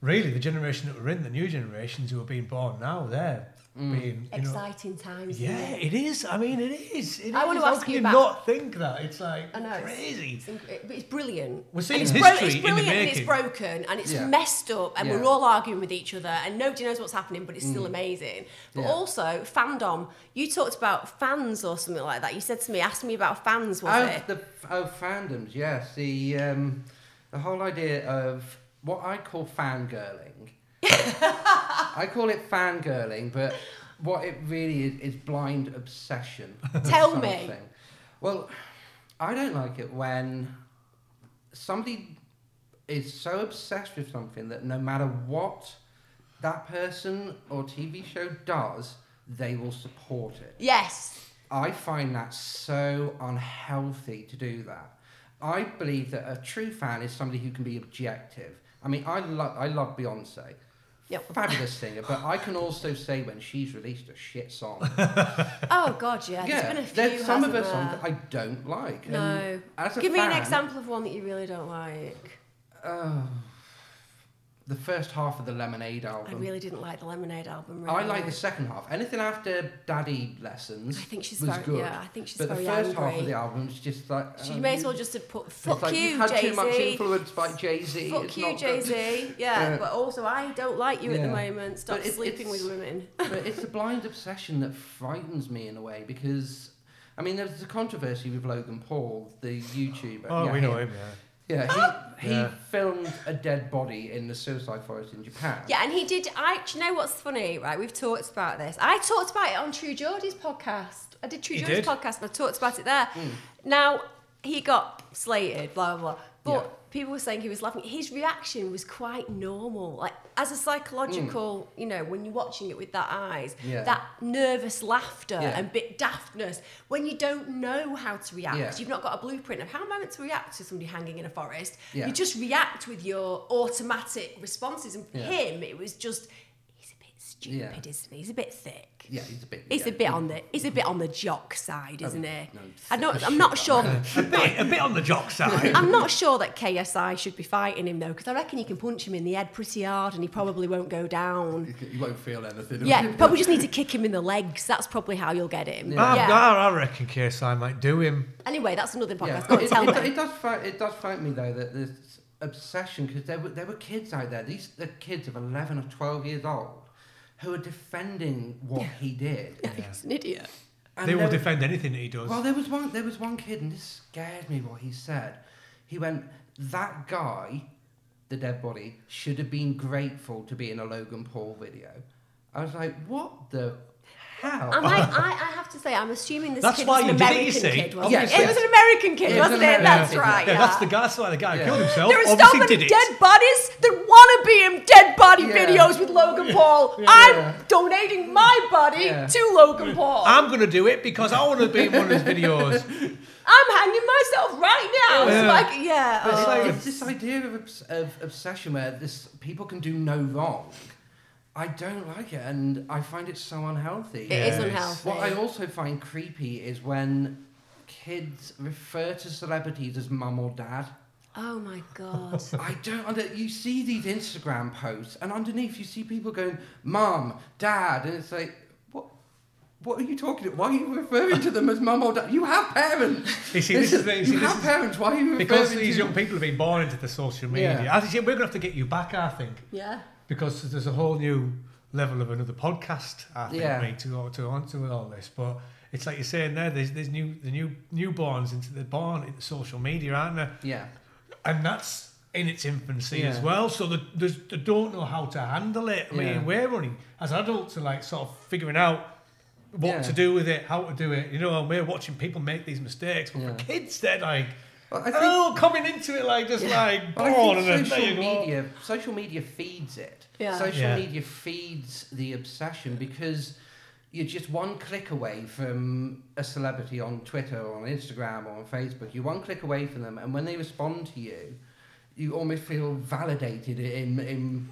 really the generation that we're in, the new generations who are being born now, they're Mm. being you know. Exciting times. Yeah, it? it is. I mean, it is. It I want to How ask can you you about- not think that? It's like I know, it's- crazy. It's, inc- it- but it's brilliant. We're And seeing it's, history it's in the brilliant and it's broken and it's Yeah. messed up and Yeah. we're all arguing with each other and nobody knows what's happening, but it's still Mm. amazing. But Yeah. also fandom. You talked about fans or something like that. You said to me, asked me about fans, was oh, it? the oh fandoms, yes. The um, the whole idea of what I call fangirling. I call it fangirling, but what it really is is blind obsession. with Tell me. Well, I don't like it when somebody is so obsessed with something that no matter what that person or TV show does, they will support it. Yes. I find that so unhealthy to do that. I believe that a true fan is somebody who can be objective. I mean, I love I love Beyonce, Yep. fabulous singer, but I can also say when she's released a shit song. Oh God, yeah. There's been a few. there's some of her hasn't songs there? I don't like. No. as a Give me an example of one that you really don't like. Oh, the first half of the Lemonade album. I really didn't like the Lemonade album. Really. I like the second half. Anything after Daddy Lessons I think she's was very good. yeah. I think she's but the first angry. half of the album is just like She um, may as well just have put it's "fuck like you, you've had Jay too much influence by Jay Z. Fuck you, Jay Z. Yeah, Yeah. but also I don't like you at the Yeah. moment. Stop But it- sleeping with women. but it's a blind obsession that frightens me in a way because, I mean, there was a controversy with Logan Paul, the YouTuber. Oh, yeah, we know him. Yeah. Yeah, he, he Yeah. filmed a dead body in the suicide forest in Japan. Yeah, and he did. I. Do you know what's funny? Right, we've talked about this. I talked about it on True Geordie's podcast. I did True You Geordie's did? podcast, and I talked about it there. Mm. Now he got slated, blah blah blah. But Yeah. People were saying he was laughing. His reaction was quite normal, like as a psychological. You know, when you're watching it with that eyes, Mm. Yeah. that nervous laughter Yeah. and bit daftness. When you don't know how to react, Yeah. you've not got a blueprint of how am I meant to react to somebody hanging in a forest. You just react with your automatic responses. And for him, it was just he's a bit stupid, isn't he? He's a bit thick. Yeah, he's a bit. He's yeah. a bit on the he's a bit on the jock side, isn't oh, he? no, I don't. I'm not sure. a bit, a bit on the jock side. I'm not sure that KSI should be fighting him though, because I reckon you can punch him in the head pretty hard and he probably won't go down. You won't feel anything. Yeah, you probably just need to kick him in the legs. That's probably how you'll get him. Ah, yeah. I, Yeah. I, I reckon KSI might do him. Anyway, that's another Yeah, podcast. Go on, it, tell it, me. it does fright, it does frighten me though that this obsession because there were there were kids out there. These are kids of eleven or twelve years old who are defending what he did. He's an idiot. And they will there- defend anything that he does. Well, there was one. There was one kid, and this scared me. What he said, he went, "That guy, the dead body, should have been grateful to be in a Logan Paul video." I was like, "What the hell?" And I, I, I have to say, I'm assuming this That's kid why was an you did it, you American see. kid, wasn't Yes, it? It yes. was an American kid, It was wasn't an it? American That's kid, right. yeah, Yeah, that's the guy. That's why the guy Yeah. killed himself. There are so Obviously many did it. dead bodies that want to be in dead body Yeah. videos with Logan Paul. Yeah. I'm donating my body Yeah. to Logan Paul. I'm, I'm going to do it because I want to be in one of his videos. I'm hanging myself right now. Yeah. It's like, yeah. But it's, oh. like, it's this idea of, obs- of obsession where this people can do no wrong. I don't like it, and I find it so unhealthy. It is Yes. unhealthy. What I also find creepy is when kids refer to celebrities as mum or dad. oh my god. I don't. Under, you see these Instagram posts, and underneath you see people going, "Mum, Dad," and it's like, what? What are you talking about? Why are you referring to them as mum or dad? You have parents. You see, this is the- you you see, this have is- parents. Why are you referring Because to these young people have been born into the social media. Yeah. I think we're going to have to get you back, I think, yeah. Because there's a whole new level of another podcast, I think, Yeah. mate, to go to onto with all this. But it's like you're saying there, there's, there's new the new newborns into the born into social media, aren't there? Yeah. and that's in its infancy as well. So the, they don't know how to handle it. I mean, Yeah. we're running as adults are like sort of figuring out what Yeah. to do with it, how to do it. You know, and we're watching people make these mistakes, but Yeah. for kids, they're like, I think, oh, coming into it like just like I born think and then there social you go. media, social media feeds it. Yeah. Social Yeah. media feeds the obsession because you're just one click away from a celebrity on Twitter or on Instagram or on Facebook. You're one click away from them, and when they respond to you, you almost feel validated in in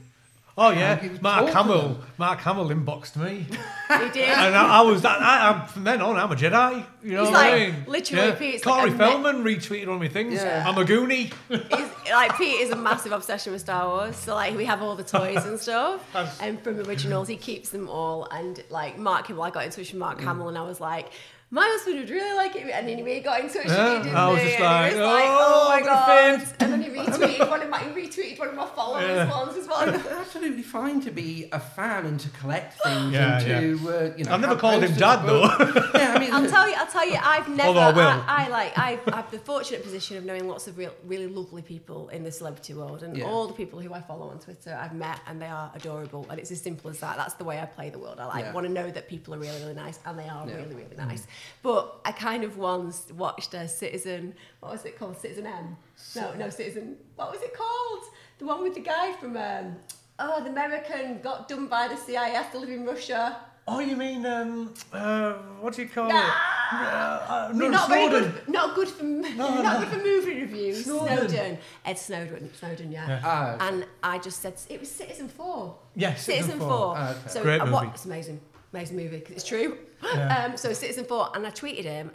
Oh yeah, Mark Hamill. Mark Hamill inboxed me, He did. and I, I was that. I, I'm, from then on, I'm a Jedi. You know He's what I like, mean? literally, Yeah. Pete's like Corey a me- Feldman retweeted one of my things. Yeah. I'm a Goonie. He's, like Pete is a massive obsession with Star Wars, so like we have all the toys and stuff, and from originals he keeps them all. And like Mark Hamill, I got in touch with Mark mm. Hamill, and I was like. My husband would really like it, and then he got in touch Yeah, with me, didn't I was just And like, he was like, "Oh, oh my god! faint." And then he retweeted one of my, he retweeted one of my followers Yeah. ones as well. It's absolutely fine to be a fan and to collect things Yeah, and to uh, you know. I've never called him dad though. yeah, I mean, I'll tell you, I'll tell you, I've never. Although I will. I, I like, I, I have the fortunate position of knowing lots of real, really lovely people in the celebrity world, and Yeah. all the people who I follow on Twitter, I've met, and they are adorable, and it's as simple as that. That's the way I play the world. I like Yeah. want to know that people are really, really nice, and they are Yeah. really, really nice. But I kind of once watched a Citizen. What was it called? Citizen M. No, no, Citizen. What was it called? The one with the guy from. Um, Oh, the American got done by the CIA, has to live in Russia. oh, you mean um, uh, what do you call Nah. it? Uh, uh, no, not very good. Not good for not no. good for movie reviews. Snowden. Snowden. Ed Snowden. Snowden. Yeah. Yeah. Ah, okay. And I just said it was Citizenfour. Yes, Citizenfour. Ah, okay. So Great I movie. wa- it's amazing, amazing movie because it's true. Yeah. Um, so Citizenfour, and I tweeted him,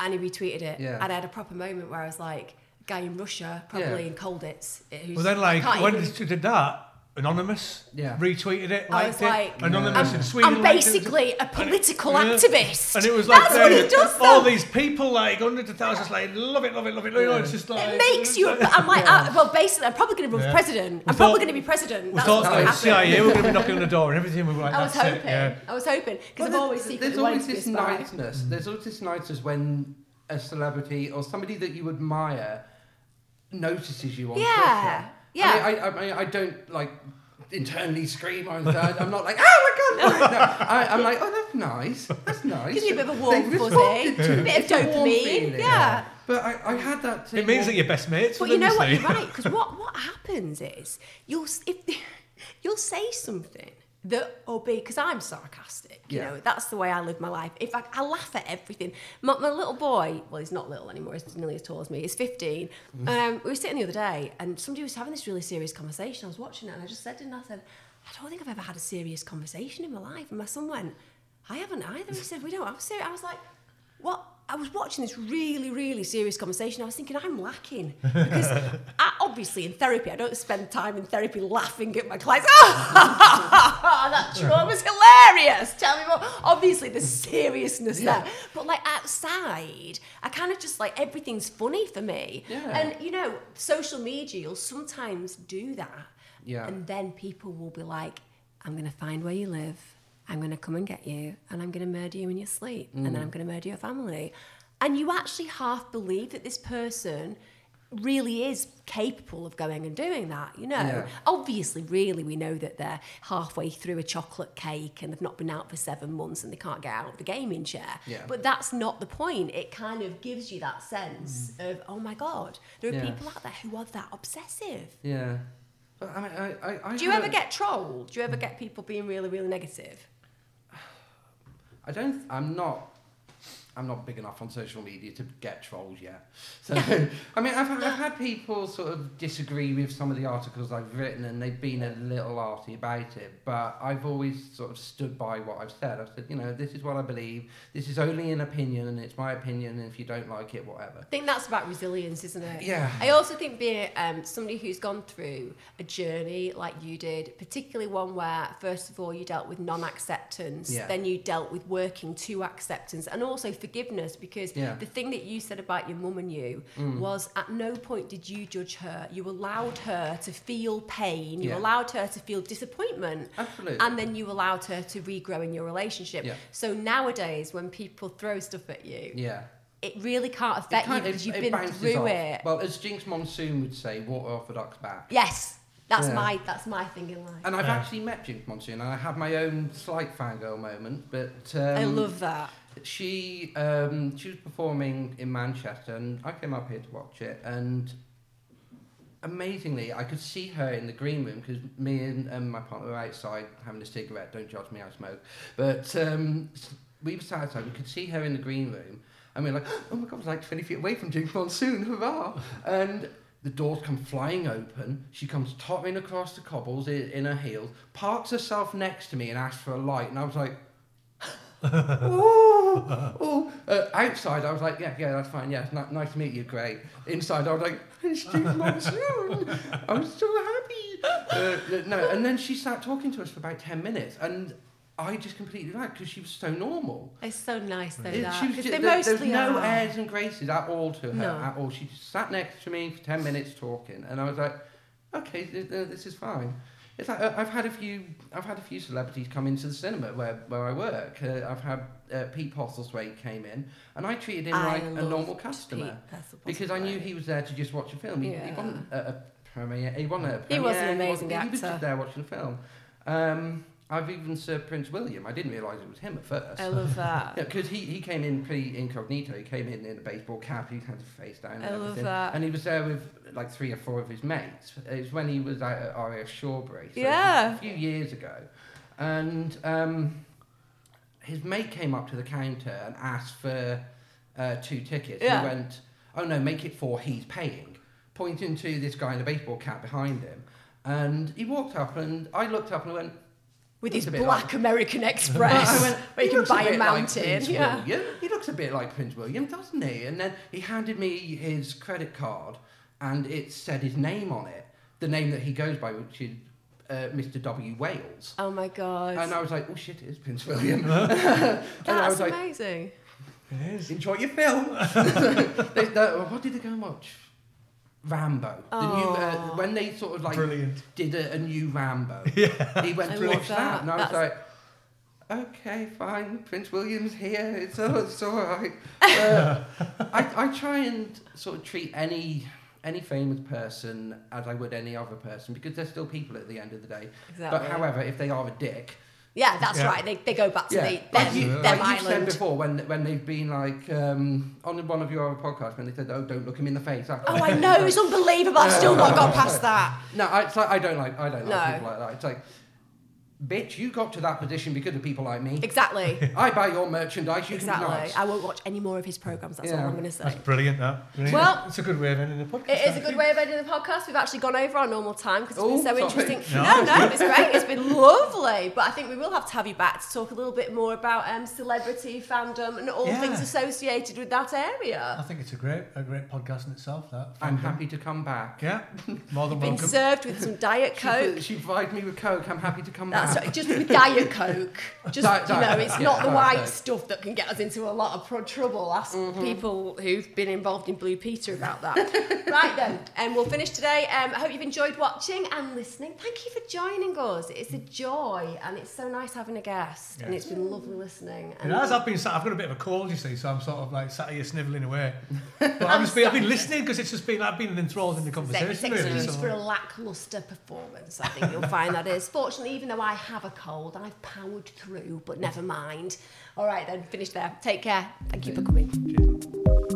and he retweeted it, Yeah. and I had a proper moment where I was like, guy in Russia, probably Yeah. in Colditz. Who's, Well, then, like, when even- did that, Anonymous Yeah. retweeted it, I liked was it. like, Anonymous Yeah. in Sweden. I'm liked it. basically a political Yeah. activist. And it was like That's what he does. all though. these people, like hundreds of thousands, like love it, love it, love it. You know, it's just like It makes you. I'm like, uh, well, basically, I'm probably going to run for Yeah. president. I'm We probably going to be president. We That's thought what's like going to happen. CIA were going to be knocking on the door and everything. We were like, I was that's hoping. it. Yeah. I was hoping because Well, I've always there's, there's always to be a this niceness. There's always this niceness when a celebrity or somebody that you admire notices you on Yeah, Twitter. Yeah. I mean, I, I, mean, I don't like internally scream or anything. I'm not like, oh my god! No, I, I'm like, oh, that's nice. That's nice. Gives you a bit of a warm fuzzy, a bit of It's a warm dopamine. feeling. Yeah. But I, I had that. It means that you're best mates. But you know what? You're right. Because what what happens is you'll if you'll say something that be because I'm sarcastic. You Yeah. know that's the way I live my life. In fact, I laugh at everything. My, my little boy, well, he's not little anymore. He's nearly as tall as me. He's 15. Mm. Um, we were sitting the other day, and somebody was having this really serious conversation. I was watching it, and I just said to him, I said, I don't think I've ever had a serious conversation in my life. And my son went, I haven't either. He said, We don't have serious. I was like, What? I was watching this really, really serious conversation. I was thinking, I'm lacking. Because I, obviously in therapy, I don't spend time in therapy laughing at my clients. Oh, that trauma was hilarious. Tell me more. Obviously, the seriousness there. But like outside, I kind of just like everything's funny for me. Yeah. And you know, social media, you'll sometimes do that. Yeah. And then people will be like, I'm going to find where you live. I'm going to come and get you. And I'm going to murder you in your sleep. And then mm. I'm going to murder your family. And you actually half believe that this person really is capable of going and doing that, you know. Yeah. Obviously, really, we know that they're halfway through a chocolate cake and they've not been out for seven months and they can't get out of the gaming chair. Yeah. But that's not the point. It kind of gives you that sense mm. of, oh my God, there are Yeah. people out there who are that obsessive. Yeah. I mean, I, I, I Do you ever a- get trolled? Do you ever get people being really, really negative? I don't. I'm not. I'm not big enough on social media to get trolls yet. So, I mean, I've, I've had people sort of disagree with some of the articles I've written, and they've been a little arty about it. But I've always sort of stood by what I've said. I've said, you know, this is what I believe. This is only an opinion, and it's my opinion. And if you don't like it, whatever. I think that's about resilience, isn't it? Yeah. I also think being um, somebody who's gone through a journey like you did, particularly one where, first of all, you dealt with non acceptance, Yeah. then you dealt with working to acceptance, and also forgiveness, because Yeah. Mm. the thing that you said about your mum and you was at no point did you judge her. You allowed her to feel pain, you Yeah. allowed her to feel disappointment. Absolutely. And then you allowed her to regrow in your relationship. Yeah. So nowadays, when people throw stuff at you, Yeah. it really can't It affect you because you've it been through off. it. Well, as Jinkx Monsoon would say, water off a duck's back. Yes, that's Yeah. my that's my thing in life. And I've Yeah. actually met Jinkx Monsoon, and I had my own slight fangirl moment. But um, I love that. She um, she was performing in Manchester, and I came up here to watch it. And amazingly, I could see her in the green room because me and, my partner were outside having a cigarette. Don't judge me, I smoke. But um, we were sat outside. We could see her in the green room, and we were like, "Oh my god, we're like twenty feet away from Jinkx Monsoon! Hurrah!" and The doors come flying open. She comes tottering across the cobbles in, in her heels, parks herself next to me, and asks for a light. And I was like, "Ooh, ooh." Uh, outside, I was like, "Yeah, yeah, that's fine. Yeah, nice to meet you. Great." Inside, I was like, "It's Steve Monsoon. I'm so happy." Uh, no, and then she sat talking to us for about ten minutes, and I just completely liked because she was so normal. It's so nice though It- that she was because ju- they there, there was no are. airs and graces at all to her No. at all. She just sat next to me for ten minutes talking, and I was like, okay, th- th- this is fine. It's like uh, I've had a few, I've had a few celebrities come into the cinema where, where I work. Uh, I've had uh, Pete Postlethwaite came in, and I treated him I like a normal customer because I knew he was there to just watch a film. He, he wasn't a, a premiere. He wasn't a He was an premiere, amazing wasn't- He was just there watching a film. Um, I've even served Prince William. I didn't realise it was him at first. I love that. Yeah, because he, he came in pretty incognito. He came in in a baseball cap. He had his face down. And I love everything. that. And he was there with like three or four of his mates. It was when he was out at RAF Shawbury. So Yeah. A few years ago. And um, his mate came up to the counter and asked for uh, two tickets. Yeah. He went, oh no, make it four, he's paying. Pointing to this guy in a baseball cap behind him. And he walked up and I looked up and I went, With his black like- American Express, went, where you "He can looks a buy a bit like mountain. Yeah. William. He looks a bit like Prince William, doesn't he? And then he handed me his credit card, and it said his name on it, the name that he goes by, which is uh, Mr. W. Wales. Oh my god. And I was like, oh shit, it is Prince William. and I That's was like, amazing. It is. enjoy your film. they, they, what did they go and watch? Rambo. The new, uh, Oh. when they sort of like Brilliant. did a, a new Rambo. He went I to love watch that. that. and I was That's- like, okay, fine, Prince William's here. It's all, it's all right. Uh, I, I try and sort of treat any any famous person as I would any other person because they're still people at the end of the day. Exactly. But however, if they are a dick, yeah, that's Yeah. right. They, they go back to yeah, the, like, you, them like you've said before when when they've been like um, on one of your other podcasts when they said, "Oh, don't look him in the face." I, Oh, I know. It's unbelievable. I've still not got past that. No, I, it's like, I don't like I don't like No. people like that. It's like, bitch, you got to that position because of people like me. Exactly. I buy your merchandise. You Exactly. can I won't watch any more of his programs. That's all I'm going to say. That's brilliant, that. Brilliant. Well- it's a good way of ending the podcast. It is a good way of ending the podcast. We've actually gone over our normal time because it's Oh, been so sorry. interesting. No, No, it's no, it's great. It's been lovely. But I think we will have to have you back to talk a little bit more about um, celebrity fandom and all Yeah. things associated with that area. I think it's a great, a great podcast in itself. That. I'm happy to come back. Yeah, more than Been welcome. served with some Diet Coke. she provided me with Coke. I'm happy to come That's right, just with Diet Coke. Just, Diet- you know, it's not yeah, the white Coke. stuff that can get us into a lot of pro- trouble. Ask Mm-hmm. people who've been involved in Blue Peter about that. right then, and we'll finish today. Um, I hope you've enjoyed watching and listening. Thank you for joining us. It's a joy, and it's so nice having a guest, and it's been lovely listening. It And has. I've been. Sat, I've got a bit of a cold, you see, so I'm sort of like sat here snivelling away. But I've just been. I've been listening because it's just been. I've been enthralled in the It's conversation. Really, excuse so- for a lackluster performance. I think you'll find that is. Fortunately, even though I have a cold, I've powered through. But never mind. All right then, finish there. Take care. Thank you for coming. Cheers.